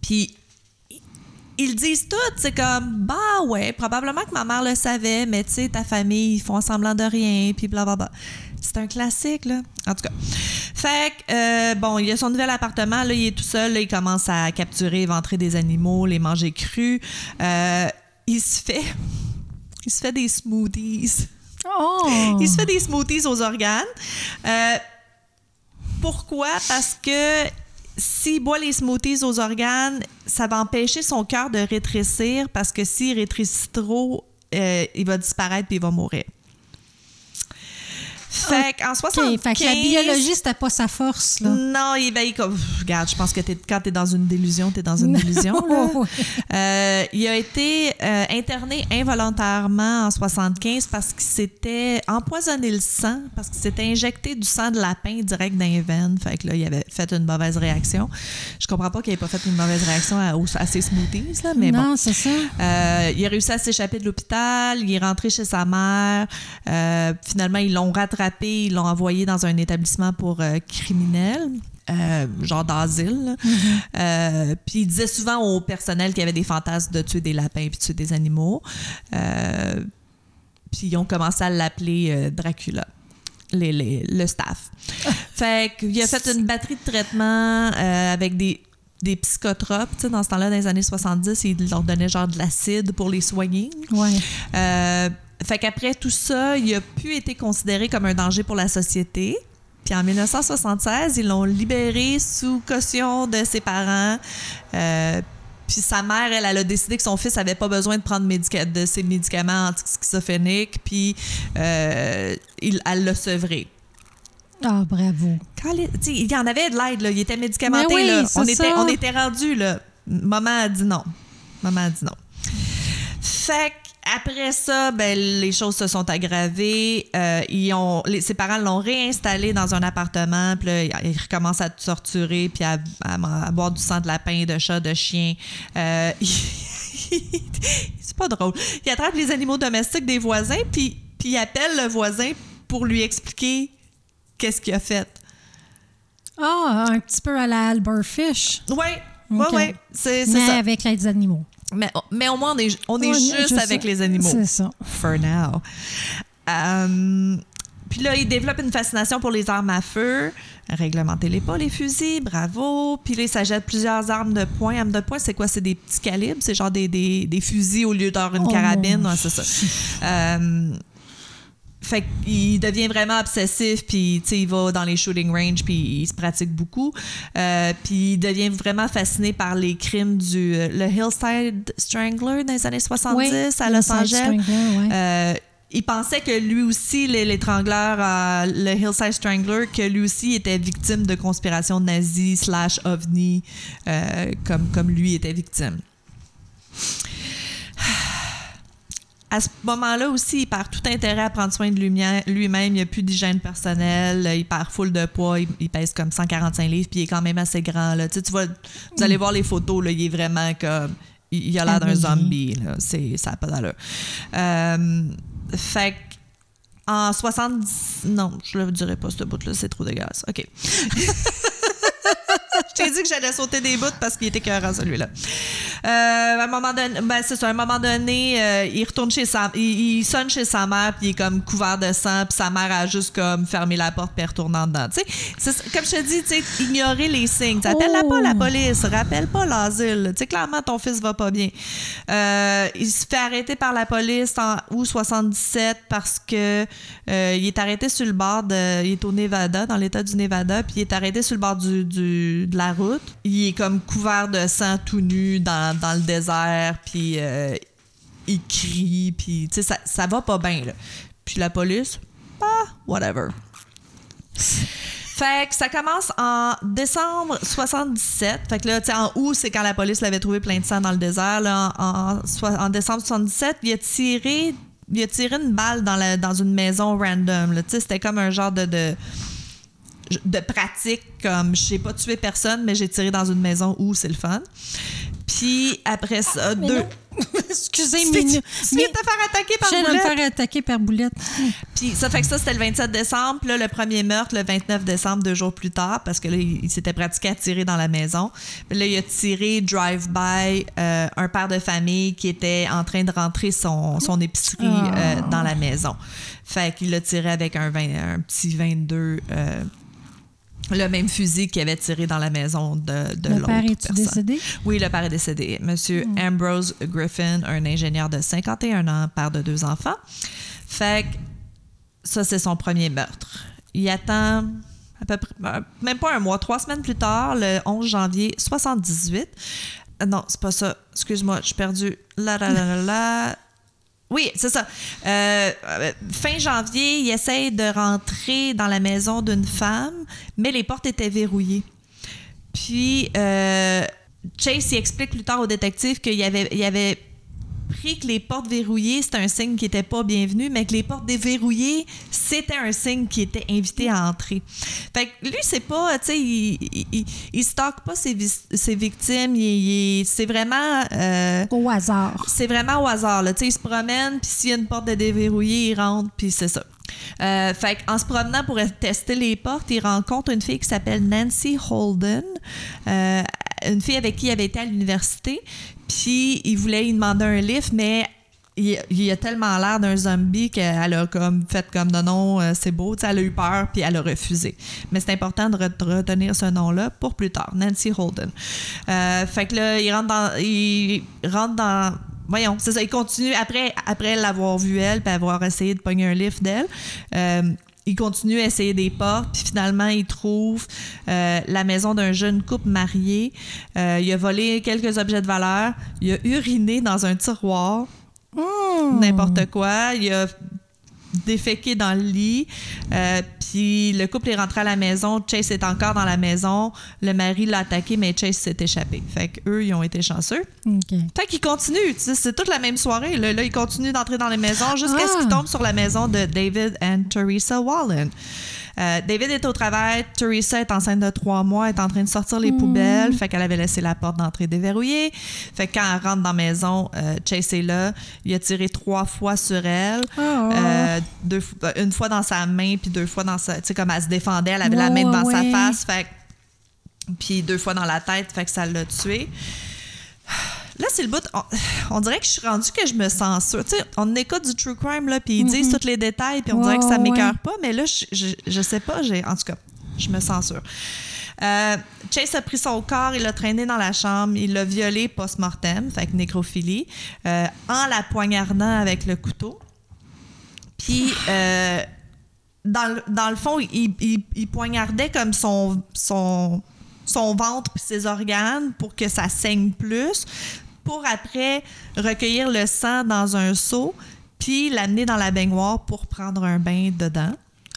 [SPEAKER 1] Puis ils disent tout, c'est comme bah ouais, probablement que ma mère le savait, mais tu sais ta famille ils font semblant de rien, puis blablabla. C'est un classique là. En tout cas, fait que euh, bon, il a son nouvel appartement, là il est tout seul, là, il commence à capturer, éventrer des animaux, les manger crus. Euh, il se fait, il se fait des smoothies.
[SPEAKER 2] Oh! *laughs*
[SPEAKER 1] Il se fait des smoothies aux organes. Euh, pourquoi? Parce que s'il boit les smoothies aux organes, ça va empêcher son cœur de rétrécir parce que s'il rétrécit trop, euh, il va disparaître puis il va mourir. Fait qu'en
[SPEAKER 2] OK,
[SPEAKER 1] 75...
[SPEAKER 2] fait que la biologie, c'était pas sa force, là.
[SPEAKER 1] Non, il, ben, il comme, regarde, je pense que t'es- quand tu es dans une délusion, tu es dans une *laughs* délusion. là. Euh, il a été euh, interné involontairement en 75 parce qu'il s'était empoisonné le sang, parce qu'il s'était injecté du sang de lapin direct dans les veines. Fait que là, il avait fait une mauvaise réaction. Je comprends pas qu'il ait pas fait une mauvaise réaction à, à ses smoothies, là, mais bon.
[SPEAKER 2] non, c'est ça.
[SPEAKER 1] Euh, il a réussi à s'échapper de l'hôpital, il est rentré chez sa mère. Finalement, ils l'ont rattrapé, ils l'ont envoyé dans un établissement pour euh, criminels. euh, genre d'asile. là. Euh, puis il disait souvent au personnel qu'il y avait des fantasmes de tuer des lapins puis de tuer des animaux. Euh, puis ils ont commencé à l'appeler Dracula, les, les- le staff. *laughs* fait qu'il a fait une batterie de traitement avec des, des psychotropes. Dans ce temps-là, dans les années 70, il leur donnait genre de l'acide pour les soigner.
[SPEAKER 2] Ouais.
[SPEAKER 1] Fait qu'après tout ça, il a pu été considéré comme un danger pour la société. Puis en 1976, ils l'ont libéré sous caution de ses parents. Euh, puis sa mère, elle, elle a décidé que son fils avait pas besoin de prendre médica- de ses médicaments antischizophréniques, puis euh, il, elle l'a sevré.
[SPEAKER 2] Ah, bravo.
[SPEAKER 1] Quand les- tu sais, il y en avait de l'aide, il était médicamenté.
[SPEAKER 2] Oui,
[SPEAKER 1] là. On, était,
[SPEAKER 2] ça.
[SPEAKER 1] on était rendu là. Maman a dit non. Maman a dit non. Fait après ça, ben, les choses se sont aggravées. Euh, ils ont, les- ses parents l'ont réinstallé dans un appartement. Puis là, il recommence à torturer puis à, à- à boire du sang de lapin, de chat, de chien. Euh, *laughs* c'est pas drôle. Il attrape les animaux domestiques des voisins puis, puis il appelle le voisin pour lui expliquer qu'est-ce qu'il a fait.
[SPEAKER 2] Ah, un petit peu à la Albert Fish,
[SPEAKER 1] Ouais,
[SPEAKER 2] Ok.
[SPEAKER 1] ouais, ouais. C'est ça.
[SPEAKER 2] avec les animaux.
[SPEAKER 1] Mais, mais au moins, on est, on est
[SPEAKER 2] Ouais,
[SPEAKER 1] juste avec les animaux.
[SPEAKER 2] C'est ça.
[SPEAKER 1] For now. Euh, puis là, il développe une fascination pour les armes à feu. Réglementez-les pas, les fusils, bravo. Puis là, il s'achète plusieurs armes de poing. Armes de poing, c'est quoi? C'est des petits calibres? C'est genre des, des, des fusils au lieu d'avoir une
[SPEAKER 2] Oh,
[SPEAKER 1] carabine? Ouais, c'est ça. Euh, fait qu'il devient vraiment obsessif, puis il va dans les shooting range, puis il se pratique beaucoup. Euh, puis il devient vraiment fasciné par les crimes du euh, le Hillside Strangler dans les années 70
[SPEAKER 2] Oui,
[SPEAKER 1] à Los Angeles.
[SPEAKER 2] Ouais.
[SPEAKER 1] Euh, il pensait que lui aussi, l'étrangleur, euh, le Hillside Strangler, que lui aussi était victime de conspiration nazie slash ovni, comme, comme lui était victime. À ce moment-là aussi, il perd tout intérêt à prendre soin de lui-même. lui-même. Il n'y a plus d'hygiène personnelle. Il perd full de poids. Il, il pèse comme 145 livres, puis il est quand même assez grand. Là. Tu, sais, tu vas, vous allez voir les photos, là, il est vraiment comme... Il, il a l'air d'un zombie. Là. C'est, ça n'a pas d'allure. Euh, fait que en 70... Non, je ne le dirai pas, ce bout-là. C'est trop dégueulasse. OK. *laughs* je t'ai dit que j'allais sauter des bouts parce qu'il était cœur celui-là. Euh, à un moment donné, ben, c'est ça, à un moment donné, euh, il retourne chez sa il, il sonne chez sa mère, puis il est comme couvert de sang, puis sa mère a juste comme fermé la porte, puis retourne en dedans. Tu sais, comme je te dis, tu sais, ignorer les signes. Tu appelles
[SPEAKER 2] Oh.
[SPEAKER 1] pas la police, rappelle pas l'asile. Tu sais, clairement, ton fils va pas bien. Euh, il se fait arrêter par la police en août 77 parce que il est arrêté sur le bord de. Il est au Nevada, dans l'état du Nevada, puis il est arrêté sur le bord du, du- de la route. Il est comme couvert de sang tout nu dans, dans le désert, puis euh, il crie, puis tu sais, ça, ça va pas bien. Puis la police, ah, whatever. Fait que ça commence en décembre 77. Fait que là, tu sais, en août, c'est quand la police l'avait trouvé plein de sang dans le désert. Là, en, en décembre 77, il a tiré, il a tiré une balle dans, la, dans une maison random. Tu sais, c'était comme un genre de, de pratique, comme je n'ai pas tué personne, mais j'ai tiré dans une maison où c'est le fun. Puis après ça,
[SPEAKER 2] Mais
[SPEAKER 1] deux. *laughs*
[SPEAKER 2] Excusez, mais
[SPEAKER 1] tu viens de te faire attaquer par
[SPEAKER 2] Je viens de me
[SPEAKER 1] boulette.
[SPEAKER 2] faire attaquer par boulette.
[SPEAKER 1] Puis ça fait que ça, c'était le 27 décembre. Puis là, le premier meurtre, le 29 décembre, deux jours plus tard, parce que là, il, s'était pratiqué à tirer dans la maison. Puis là, il a tiré drive-by euh, un père de famille qui était en train de rentrer son, son épicerie
[SPEAKER 2] Ah.
[SPEAKER 1] euh, dans la maison. Fait qu'il l'a tiré avec un, 20 un petit 22... euh, le même fusil qu'il avait tiré dans la maison de, de
[SPEAKER 2] Le
[SPEAKER 1] l'autre
[SPEAKER 2] père
[SPEAKER 1] personne.
[SPEAKER 2] décédé?
[SPEAKER 1] Oui, le père est décédé. Monsieur Ambrose Griffin, un ingénieur de 51 ans, père de deux enfants. Fait que ça, c'est son premier meurtre. Il attend à peu près, euh, même pas un mois, trois semaines plus tard, le 11 janvier 78. Euh, Non, c'est pas ça. Excuse-moi, je suis perdue. La la la la la. Oui, c'est ça. Euh, euh, fin janvier, il essaye de rentrer dans la maison d'une femme, mais les portes étaient verrouillées. Puis, euh, Chase explique plus tard au détective qu'il avait, il avait que les portes verrouillées, c'était un signe qui n'était pas bienvenu, mais que les portes déverrouillées, c'était un signe qui était invité à entrer. Fait que lui, c'est pas, tu sais, il, il, il, il stocke pas ses, ses victimes, c'est vraiment... euh,
[SPEAKER 2] Au hasard.
[SPEAKER 1] c'est vraiment au hasard. Là. Tu sais, Il se promène, puis s'il y a une porte de déverrouillée, il rentre, puis c'est ça. Euh, fait en se promenant pour tester les portes, il rencontre une fille qui s'appelle Nancy Holden, euh, une fille avec qui il avait été à l'université. Puis il voulait lui demander un lift, mais il, a tellement l'air d'un zombie qu'elle a comme fait comme non, non, euh, c'est beau. Elle a eu peur, puis elle a refusé. Mais c'est important de re- de retenir ce nom-là pour plus tard, Nancy Holden. Fait que là. Il rentre dans Voyons, c'est ça. Il continue, après, après l'avoir vue elle, puis avoir essayé de pogner un lift d'elle, euh, il continue à essayer des portes, puis finalement, il trouve euh, la maison d'un jeune couple marié. Euh, il a volé quelques objets de valeur. Il a uriné dans un tiroir,
[SPEAKER 2] Hmm.
[SPEAKER 1] n'importe quoi. Il a déféqué dans le lit. Euh, puis le couple est rentré à la maison. Chase est encore dans la maison. Le mari l'a attaqué, mais Chase s'est échappé. Fait qu'eux, ils ont été chanceux.
[SPEAKER 2] OK.
[SPEAKER 1] Fait qu'il continue, tu sais, c'est toute la même soirée. Là, Là, il continue d'entrer dans les maisons jusqu'à ce
[SPEAKER 2] Ah.
[SPEAKER 1] qu'il tombe sur la maison de David and Teresa Wallen. Euh, David est au travail, Teresa est enceinte de trois mois, est en train de sortir les poubelles, fait qu'elle avait laissé la porte d'entrée déverrouillée. Fait que quand elle rentre dans la maison, euh, Chase est là, il a tiré trois fois sur elle,
[SPEAKER 2] Ah.
[SPEAKER 1] Euh, deux, une fois dans sa main, puis deux fois dans sa... Tu sais, comme elle se défendait, elle avait la main devant
[SPEAKER 2] ouais,
[SPEAKER 1] sa face, fait que- puis deux fois dans la tête, fait que ça l'a tué. Là, c'est le bout. On, on dirait que je suis rendue que je me censure. Tu sais, on écoute du true crime, là, puis ils disent tous les détails, puis on dirait que ça m'écœure
[SPEAKER 2] ouais.
[SPEAKER 1] pas, mais là, je, je, je sais pas. En tout cas, je me censure. Euh, Chase a pris son corps, il l'a traîné dans la chambre, il l'a violé post-mortem, fait que nécrophilie, euh, en la poignardant avec le couteau. Puis, euh, dans, le, dans le fond, il, il- il poignardait comme son, son, son ventre puis ses organes pour que ça saigne plus, pour après recueillir le sang dans un seau, puis l'amener dans la baignoire pour prendre un bain dedans.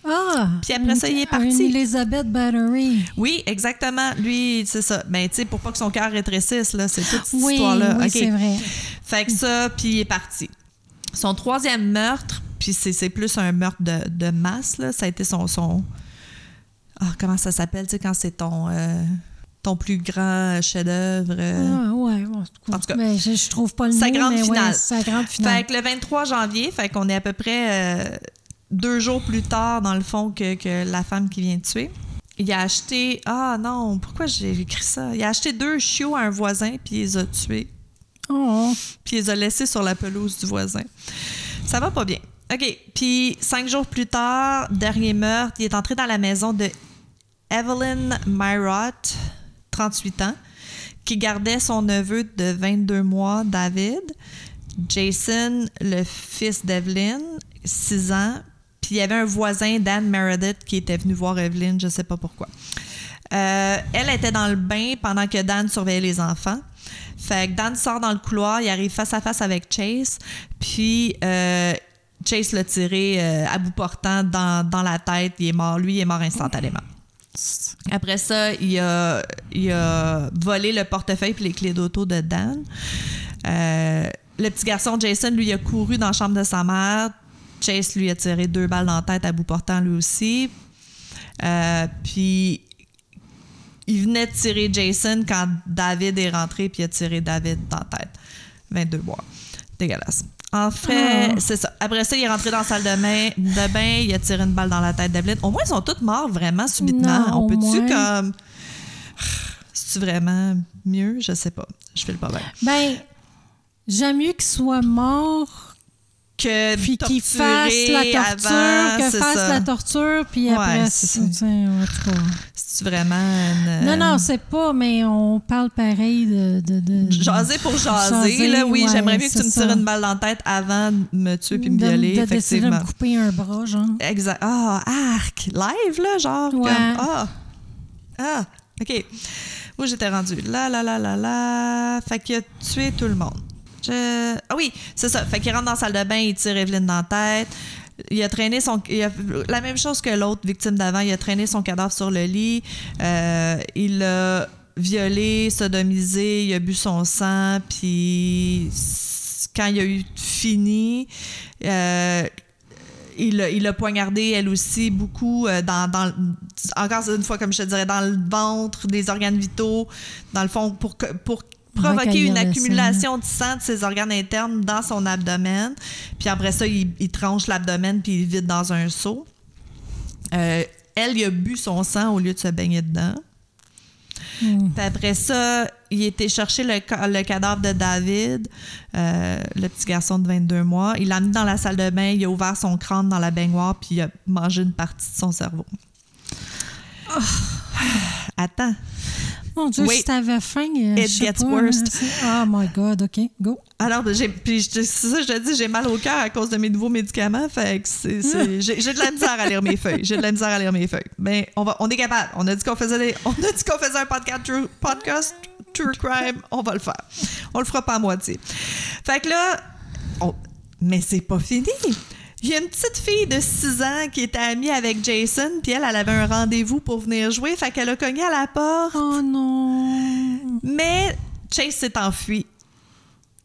[SPEAKER 2] Ah!
[SPEAKER 1] Puis après ça, il est parti.
[SPEAKER 2] Une Elizabeth Battery.
[SPEAKER 1] Oui, exactement. Lui, c'est ça. Mais tu sais, pour pas que son cœur rétrécisse, là, c'est toute cette
[SPEAKER 2] Oui,
[SPEAKER 1] histoire-là.
[SPEAKER 2] oui, c'est vrai.
[SPEAKER 1] Fait que ça, puis il est parti. Son troisième meurtre, puis c'est plus un meurtre de, de masse, là. Ça a été son. son ah, comment ça s'appelle, tu sais, quand c'est ton, euh, ton plus grand chef-d'œuvre. euh.
[SPEAKER 2] Ah, ouais, bon,
[SPEAKER 1] En tout cas,
[SPEAKER 2] mais je, je trouve pas le
[SPEAKER 1] sa
[SPEAKER 2] mot,
[SPEAKER 1] grande
[SPEAKER 2] mais ouais,
[SPEAKER 1] finale.
[SPEAKER 2] sa grande finale.
[SPEAKER 1] Fait que le 23 janvier, fait qu'on est à peu près euh, deux jours plus tard, dans le fond, que, que la femme qui vient de tuer. il a acheté. Ah non, pourquoi j'ai écrit ça? Il a acheté deux chiots à un voisin, puis il les a tués.
[SPEAKER 2] Oh.
[SPEAKER 1] Puis il les a laissés sur la pelouse du voisin. Ça va pas bien. OK. Puis cinq jours plus tard, dernier meurtre, il est entré dans la maison de Evelyn Myrott, 38 ans, qui gardait son neveu de 22 mois, David. Jason, le fils d'Evelyn, 6 ans. Puis il y avait un voisin, Dan Meredith, qui était venu voir Evelyn, je sais pas pourquoi. Euh, elle était dans le bain pendant que Dan surveillait les enfants. Fait que Dan sort dans le couloir, il arrive face à face avec Chase, puis euh, Chase l'a tiré euh, à bout portant dans, dans la tête. Il est mort. Lui, il est mort instantanément. Après ça, il a, volé le portefeuille et les clés d'auto de Dan. Euh, le petit garçon Jason, lui, a couru dans la chambre de sa mère. Chase lui a tiré deux balles dans la tête à bout portant lui aussi. Euh, puis il venait de tirer Jason quand David est rentré puis a tiré David dans la tête. 22 mois. Dégueulasse. En fait,
[SPEAKER 2] Oh.
[SPEAKER 1] c'est ça. Après ça, il est rentré dans la salle de bain, de bain, il a tiré une balle dans la tête d'Evelyn. Au moins, ils sont tous morts vraiment subitement.
[SPEAKER 2] Non,
[SPEAKER 1] On peut-tu comme. C'est-tu vraiment mieux? Je sais pas. Je fais le pas bien.
[SPEAKER 2] Ben, j'aime mieux qu'il soit mort
[SPEAKER 1] Que
[SPEAKER 2] puis qu'il
[SPEAKER 1] torturer
[SPEAKER 2] fasse la torture,
[SPEAKER 1] avant,
[SPEAKER 2] que fasse
[SPEAKER 1] ça.
[SPEAKER 2] la torture, puis
[SPEAKER 1] Ouais,
[SPEAKER 2] après,
[SPEAKER 1] c'est
[SPEAKER 2] c'est-
[SPEAKER 1] vraiment une.
[SPEAKER 2] Non, non, c'est pas, mais on parle pareil de. de, de
[SPEAKER 1] Jaser pour jaser,
[SPEAKER 2] Jaser,
[SPEAKER 1] là, oui,
[SPEAKER 2] ouais,
[SPEAKER 1] j'aimerais mieux que tu me tires une balle dans la tête avant de me tuer puis me
[SPEAKER 2] de-
[SPEAKER 1] violer,
[SPEAKER 2] de de
[SPEAKER 1] effectivement.
[SPEAKER 2] me couper un bras, genre.
[SPEAKER 1] Exact. Ah, arc! Live, là, genre,
[SPEAKER 2] Ouais.
[SPEAKER 1] comme. Ah! Ah! OK. Où j'étais rendue? Là, là, là, là, là. Fait qu'il a tué tout le monde. Je... Ah oui, c'est ça. Fait qu'il rentre dans la salle de bain, il tire Evelyne dans la tête. Il a traîné son. la même chose que l'autre victime d'avant, il a traîné son cadavre sur le lit. Euh, il l'a violé, sodomisé, il a bu son sang, puis quand il a eu fini, euh, il l'a poignardé, elle aussi, beaucoup, euh, dans, encore une fois, comme je te dirais, dans le ventre, des organes vitaux, dans le fond, pour, pour provoquer une accumulation de sang de ses organes internes dans son abdomen. Puis après ça, il, il tranche l'abdomen puis il vide dans un seau. Euh, elle, il a bu son sang au lieu de se baigner dedans.
[SPEAKER 2] Hmm.
[SPEAKER 1] Puis après ça, il était chercher le, le cadavre de David, euh, le petit garçon de 22 mois. Il l'a mis dans la salle de bain, il a ouvert son crâne dans la baignoire, puis il a mangé une partie de son cerveau.
[SPEAKER 2] Oh.
[SPEAKER 1] Attends.
[SPEAKER 2] Mon Dieu,
[SPEAKER 1] Wait.
[SPEAKER 2] si t'avais faim. euh,
[SPEAKER 1] It
[SPEAKER 2] je sais
[SPEAKER 1] gets
[SPEAKER 2] pas, hein, c'est- Oh my God, OK, go.
[SPEAKER 1] Alors, j'ai, puis je te- c'est ça, je te dis, j'ai mal au cœur à cause de mes nouveaux médicaments. Fait que c'est, c'est- j'ai, de la misère à lire mes feuilles. J'ai de la misère à lire mes feuilles. Mais on, va, on est capable. On a dit qu'on faisait, des- *laughs* on a dit qu'on faisait un podcast true, podcast true crime. On va le faire. On le fera pas à moitié. Fait que là, on- mais c'est pas fini. Il y a une petite fille de 6 ans qui était amie avec Jason, puis elle, elle avait un rendez-vous pour venir jouer. Fait qu'elle a cogné à la porte.
[SPEAKER 2] Oh non.
[SPEAKER 1] Mais Chase s'est enfui.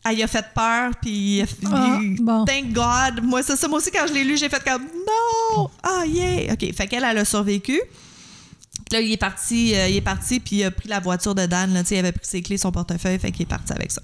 [SPEAKER 1] Elle y a fait peur, puis il a-
[SPEAKER 2] Ah, bon.
[SPEAKER 1] thank God. Moi, c'est ça. Moi aussi, quand je l'ai lu, j'ai fait comme non! Ah, yeah! OK. Fait qu'elle, elle a survécu. Puis Là, il est parti, euh, il est parti, puis il a pris la voiture de Dan. Là, Tu sais, il avait pris ses clés, son portefeuille, fait qu'il est parti avec ça.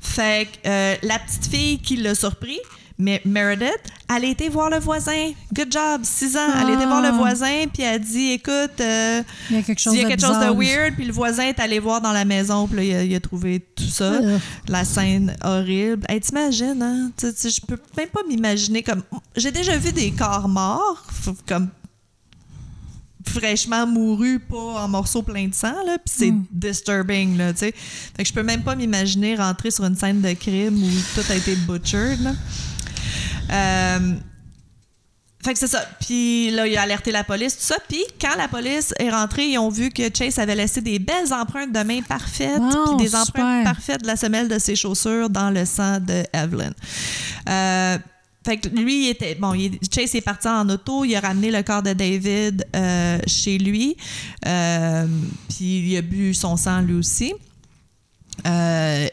[SPEAKER 1] Fait que euh, la petite fille qui l'a surpris, mais Meredith, elle a été voir le voisin. Good job, 6 ans. Elle a été voir le
[SPEAKER 2] Ah.
[SPEAKER 1] voisin, puis elle a dit écoute, euh,
[SPEAKER 2] Il y a quelque chose
[SPEAKER 1] il y a
[SPEAKER 2] de
[SPEAKER 1] chose weird, puis le voisin est allé voir dans la maison, puis là, il a, il a trouvé tout ça.
[SPEAKER 2] Euh.
[SPEAKER 1] La scène horrible. Hey, t'imagines, hein? Je peux même pas m'imaginer comme. J'ai déjà vu des corps morts, comme fraîchement mourus, pas en morceaux pleins de sang, là, puis c'est
[SPEAKER 2] Mm.
[SPEAKER 1] disturbing, là, tu sais. Fait que je peux même pas m'imaginer rentrer sur une scène de crime où tout a été butchered, là. Euh, fait que c'est ça. Puis là, il a alerté la police, tout ça. Puis quand la police est rentrée, ils ont vu que Chase avait laissé des belles empreintes de main parfaites,
[SPEAKER 2] Wow,
[SPEAKER 1] puis des
[SPEAKER 2] super.
[SPEAKER 1] empreintes parfaites de la semelle de ses chaussures dans le sang de Evelyn. Euh, fait que lui, il était. Bon, il Chase est parti en auto, il a ramené le corps de David euh, chez lui, euh, puis il a bu son sang lui aussi. Euh,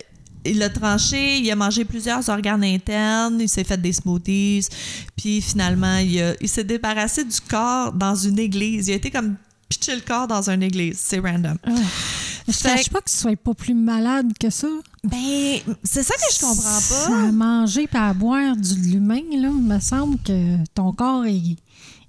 [SPEAKER 1] il l'a tranché, il a mangé plusieurs organes internes, il s'est fait des smoothies, puis finalement, il, a- il s'est débarrassé du corps dans une église. Il a été comme pitcher le corps dans une église. C'est random.
[SPEAKER 2] Ah. Je
[SPEAKER 1] Fait
[SPEAKER 2] cache pas que tu sois pas plus malade que ça.
[SPEAKER 1] Ben, c'est ça que je comprends pas.
[SPEAKER 2] À manger et à boire du de l'humain, là, il me semble que ton corps est,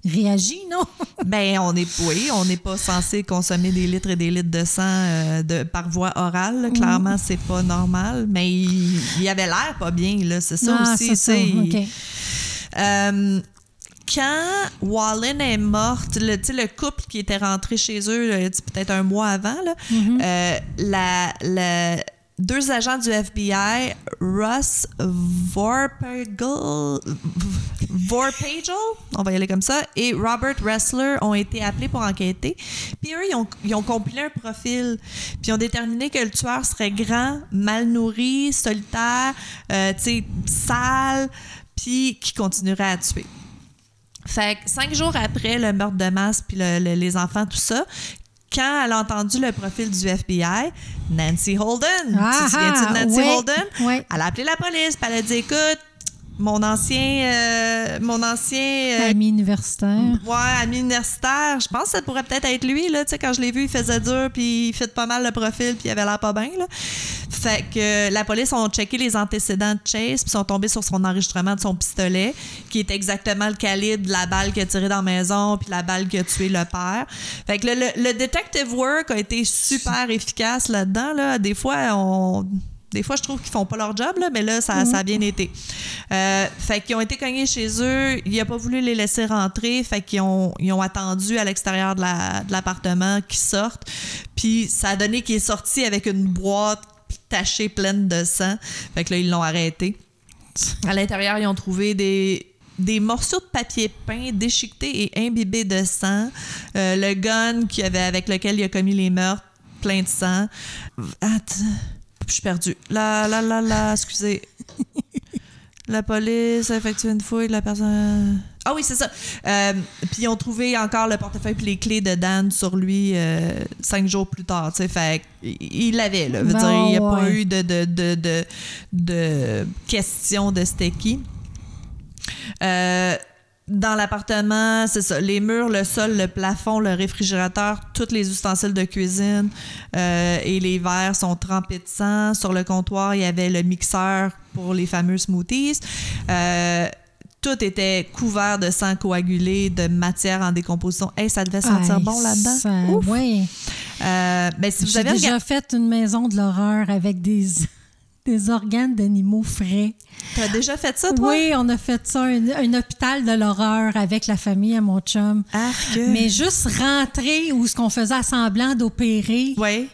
[SPEAKER 2] réagit, non? *laughs*
[SPEAKER 1] Ben, on est, oui, on n'est pas censé consommer des litres et des litres de sang euh, de, par voie orale. Clairement, c'est pas normal. Mais il, il avait l'air pas bien, là. C'est ça
[SPEAKER 2] Ah,
[SPEAKER 1] aussi,
[SPEAKER 2] c'est.
[SPEAKER 1] Euh, quand Wallen est morte, le, couple qui était rentré chez eux euh, peut-être un mois avant, là,
[SPEAKER 2] Mm-hmm.
[SPEAKER 1] euh, la, la- deux agents du FBI, Russ Vorpagel, Vorpagel, on va y aller comme ça, et Robert Ressler ont été appelés pour enquêter. Puis eux, ils ont, compilé un profil. Puis ils ont déterminé que le tueur serait grand, mal nourri, solitaire, euh, sale, puis qui continuerait à tuer. Fait que cinq jours après le meurtre de masse puis le- le- les enfants, tout ça, quand elle a entendu le profil du FBI, Nancy Holden, tu te souviens-tu de Nancy
[SPEAKER 2] Ah,
[SPEAKER 1] Holden?
[SPEAKER 2] ouais.
[SPEAKER 1] Elle a appelé la police, puis elle a dit écoute, mon ancien, euh, mon ancien euh,
[SPEAKER 2] Ami universitaire.
[SPEAKER 1] Ouais, ami universitaire. Je pense que ça pourrait peut-être être lui, là. Tu sais, quand je l'ai vu, il faisait dur, puis il fait pas mal le profil, puis il avait l'air pas bien, là. Fait que la police ont checké les antécédents de Chase, puis sont tombés sur son enregistrement de son pistolet, qui est exactement le calibre de la balle qu'il a tirée dans la maison, puis la balle qui a tué le père. Fait que le, le- le detective work a été super efficace là-dedans, là. Des fois, on. Des fois, je trouve qu'ils font pas leur job, là, mais là, ça, ça a bien été. Euh, fait qu'ils ont été cognés chez eux. Il a pas voulu les laisser rentrer. Fait qu'ils ont, ils ont attendu à l'extérieur de l'appartement qu'ils sortent. Puis ça a donné qu'il est sorti avec une boîte tachée pleine de sang. Fait que là, ils l'ont arrêté. À l'intérieur, ils ont trouvé des, des morceaux de papier peint déchiquetés et imbibés de sang. Euh, le gun qu'il avait, avec lequel il a commis les meurtres, plein de sang. Attends, je suis perdue. Là, là, là, là, excusez. La police a effectué une fouille de la personne. Ah oui, c'est ça. Euh, puis ils ont trouvé encore le portefeuille et les clés de Dan sur lui euh, cinq jours plus tard. tu sais. Fait il l'avait. là. Veut dire, il n'y a pas eu de, de, de, de, de question de c'était qui. Euh, dans l'appartement, c'est ça, les murs, le sol, le plafond, le réfrigérateur, tous les ustensiles de cuisine euh, et les verres sont trempés de sang. Sur le comptoir, il y avait le mixeur pour les fameux smoothies. Euh, tout était couvert de sang coagulé, de matière en décomposition. Hey, ça devait sentir
[SPEAKER 2] Aïe,
[SPEAKER 1] bon là-dedans.
[SPEAKER 2] ouais.
[SPEAKER 1] Euh, ben, si vous
[SPEAKER 2] J'ai
[SPEAKER 1] avez
[SPEAKER 2] déjà fait une maison de l'horreur avec des, des organes d'animaux frais.
[SPEAKER 1] t'as déjà fait ça, toi?
[SPEAKER 2] Oui, on a fait ça, un, un hôpital de l'horreur avec la famille à mon chum.
[SPEAKER 1] Arc.
[SPEAKER 2] Mais juste rentrer où ce qu'on faisait semblant d'opérer,
[SPEAKER 1] Oui,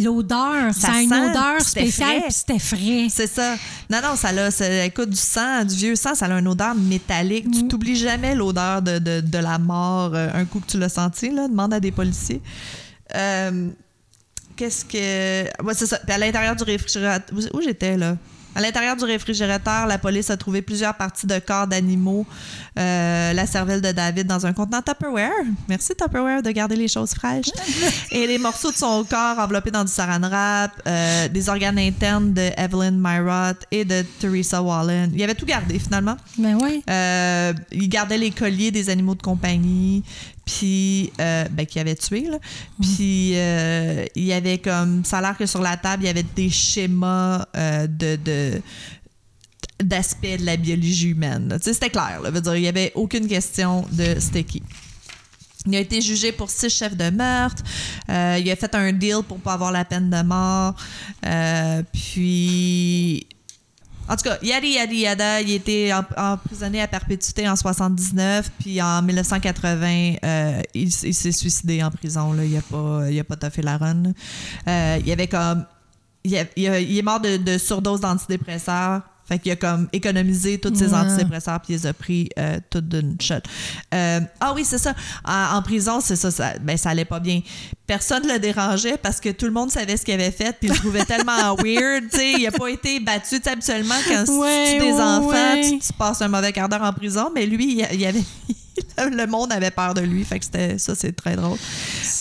[SPEAKER 2] l'odeur,
[SPEAKER 1] Ça
[SPEAKER 2] ça, a une
[SPEAKER 1] sent,
[SPEAKER 2] odeur spéciale, puis c'était frais.
[SPEAKER 1] c'est ça. Non, non, ça a, ça- écoute, du sang, du vieux sang, ça a une odeur métallique. Tu t'oublies jamais l'odeur de, de, de la mort euh, un coup que tu l'as senti, là. Demande à des policiers. Euh, Qu'est-ce que. Ouais, c'est ça. Puis à l'intérieur du réfrigérateur. Où, j'étais, là? À l'intérieur du réfrigérateur, la police a trouvé plusieurs parties de corps d'animaux, euh, la cervelle de David dans un contenant Tupperware. Merci Tupperware de garder les choses fraîches. *laughs* Et les morceaux de son corps enveloppés dans du saran wrap, euh, des organes internes de Evelyn Myrott et de Teresa Wallen. Il avait tout gardé finalement.
[SPEAKER 2] Ben oui.
[SPEAKER 1] Euh, il gardait les colliers des animaux de compagnie, puis euh, ben, qu'il avait tué. Là. Puis euh, il y avait comme. Ça a l'air que sur la table, il y avait des schémas euh, de. de d'aspect de la biologie humaine. c'était clair. Il n'y avait aucune question de c'était. Il a été jugé pour six chefs de meurtre. Euh, il a fait un deal pour pas avoir la peine de mort. Euh, puis en tout cas, yada yada yada, il a été em- emprisonné à perpétuité en 79, puis en 1980, euh, il, il s'est suicidé en prison. Il n'a pas, a pas toffé la run. il avait comme. Il est mort de, de surdose d'antidépresseurs. Fait qu'il a comme économisé tous ses
[SPEAKER 2] Ouais.
[SPEAKER 1] antidépresseurs puis il les a pris euh, toutes d'une shot. Euh, ah oui, c'est ça. En, en prison, c'est ça, ça. Ben, ça allait pas bien. Personne ne le dérangeait parce que tout le monde savait ce qu'il avait fait puis il le trouvait *laughs* tellement weird. Tu sais, il a pas été battu. Tu sais, habituellement, quand tu tues des
[SPEAKER 2] ouais,
[SPEAKER 1] enfants, tu, tu passes un mauvais quart d'heure en prison. Mais lui, il, il avait. *laughs* le monde avait peur de lui. Fait que c'était ça, c'est très drôle.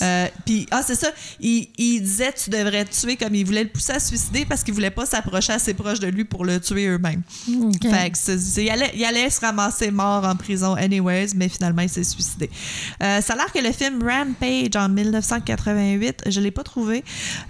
[SPEAKER 1] Euh, puis, ah, c'est ça. Il, il disait tu devrais te tuer comme il voulait le pousser à se suicider parce qu'il voulait pas s'approcher assez proche de lui pour le tuer eux-mêmes. Fait que c'est- c'est- il, allait, il allait se ramasser mort en prison anyways, mais finalement, il s'est suicidé. Euh, ça a l'air que le film Rampage en 1988, je l'ai pas trouvé,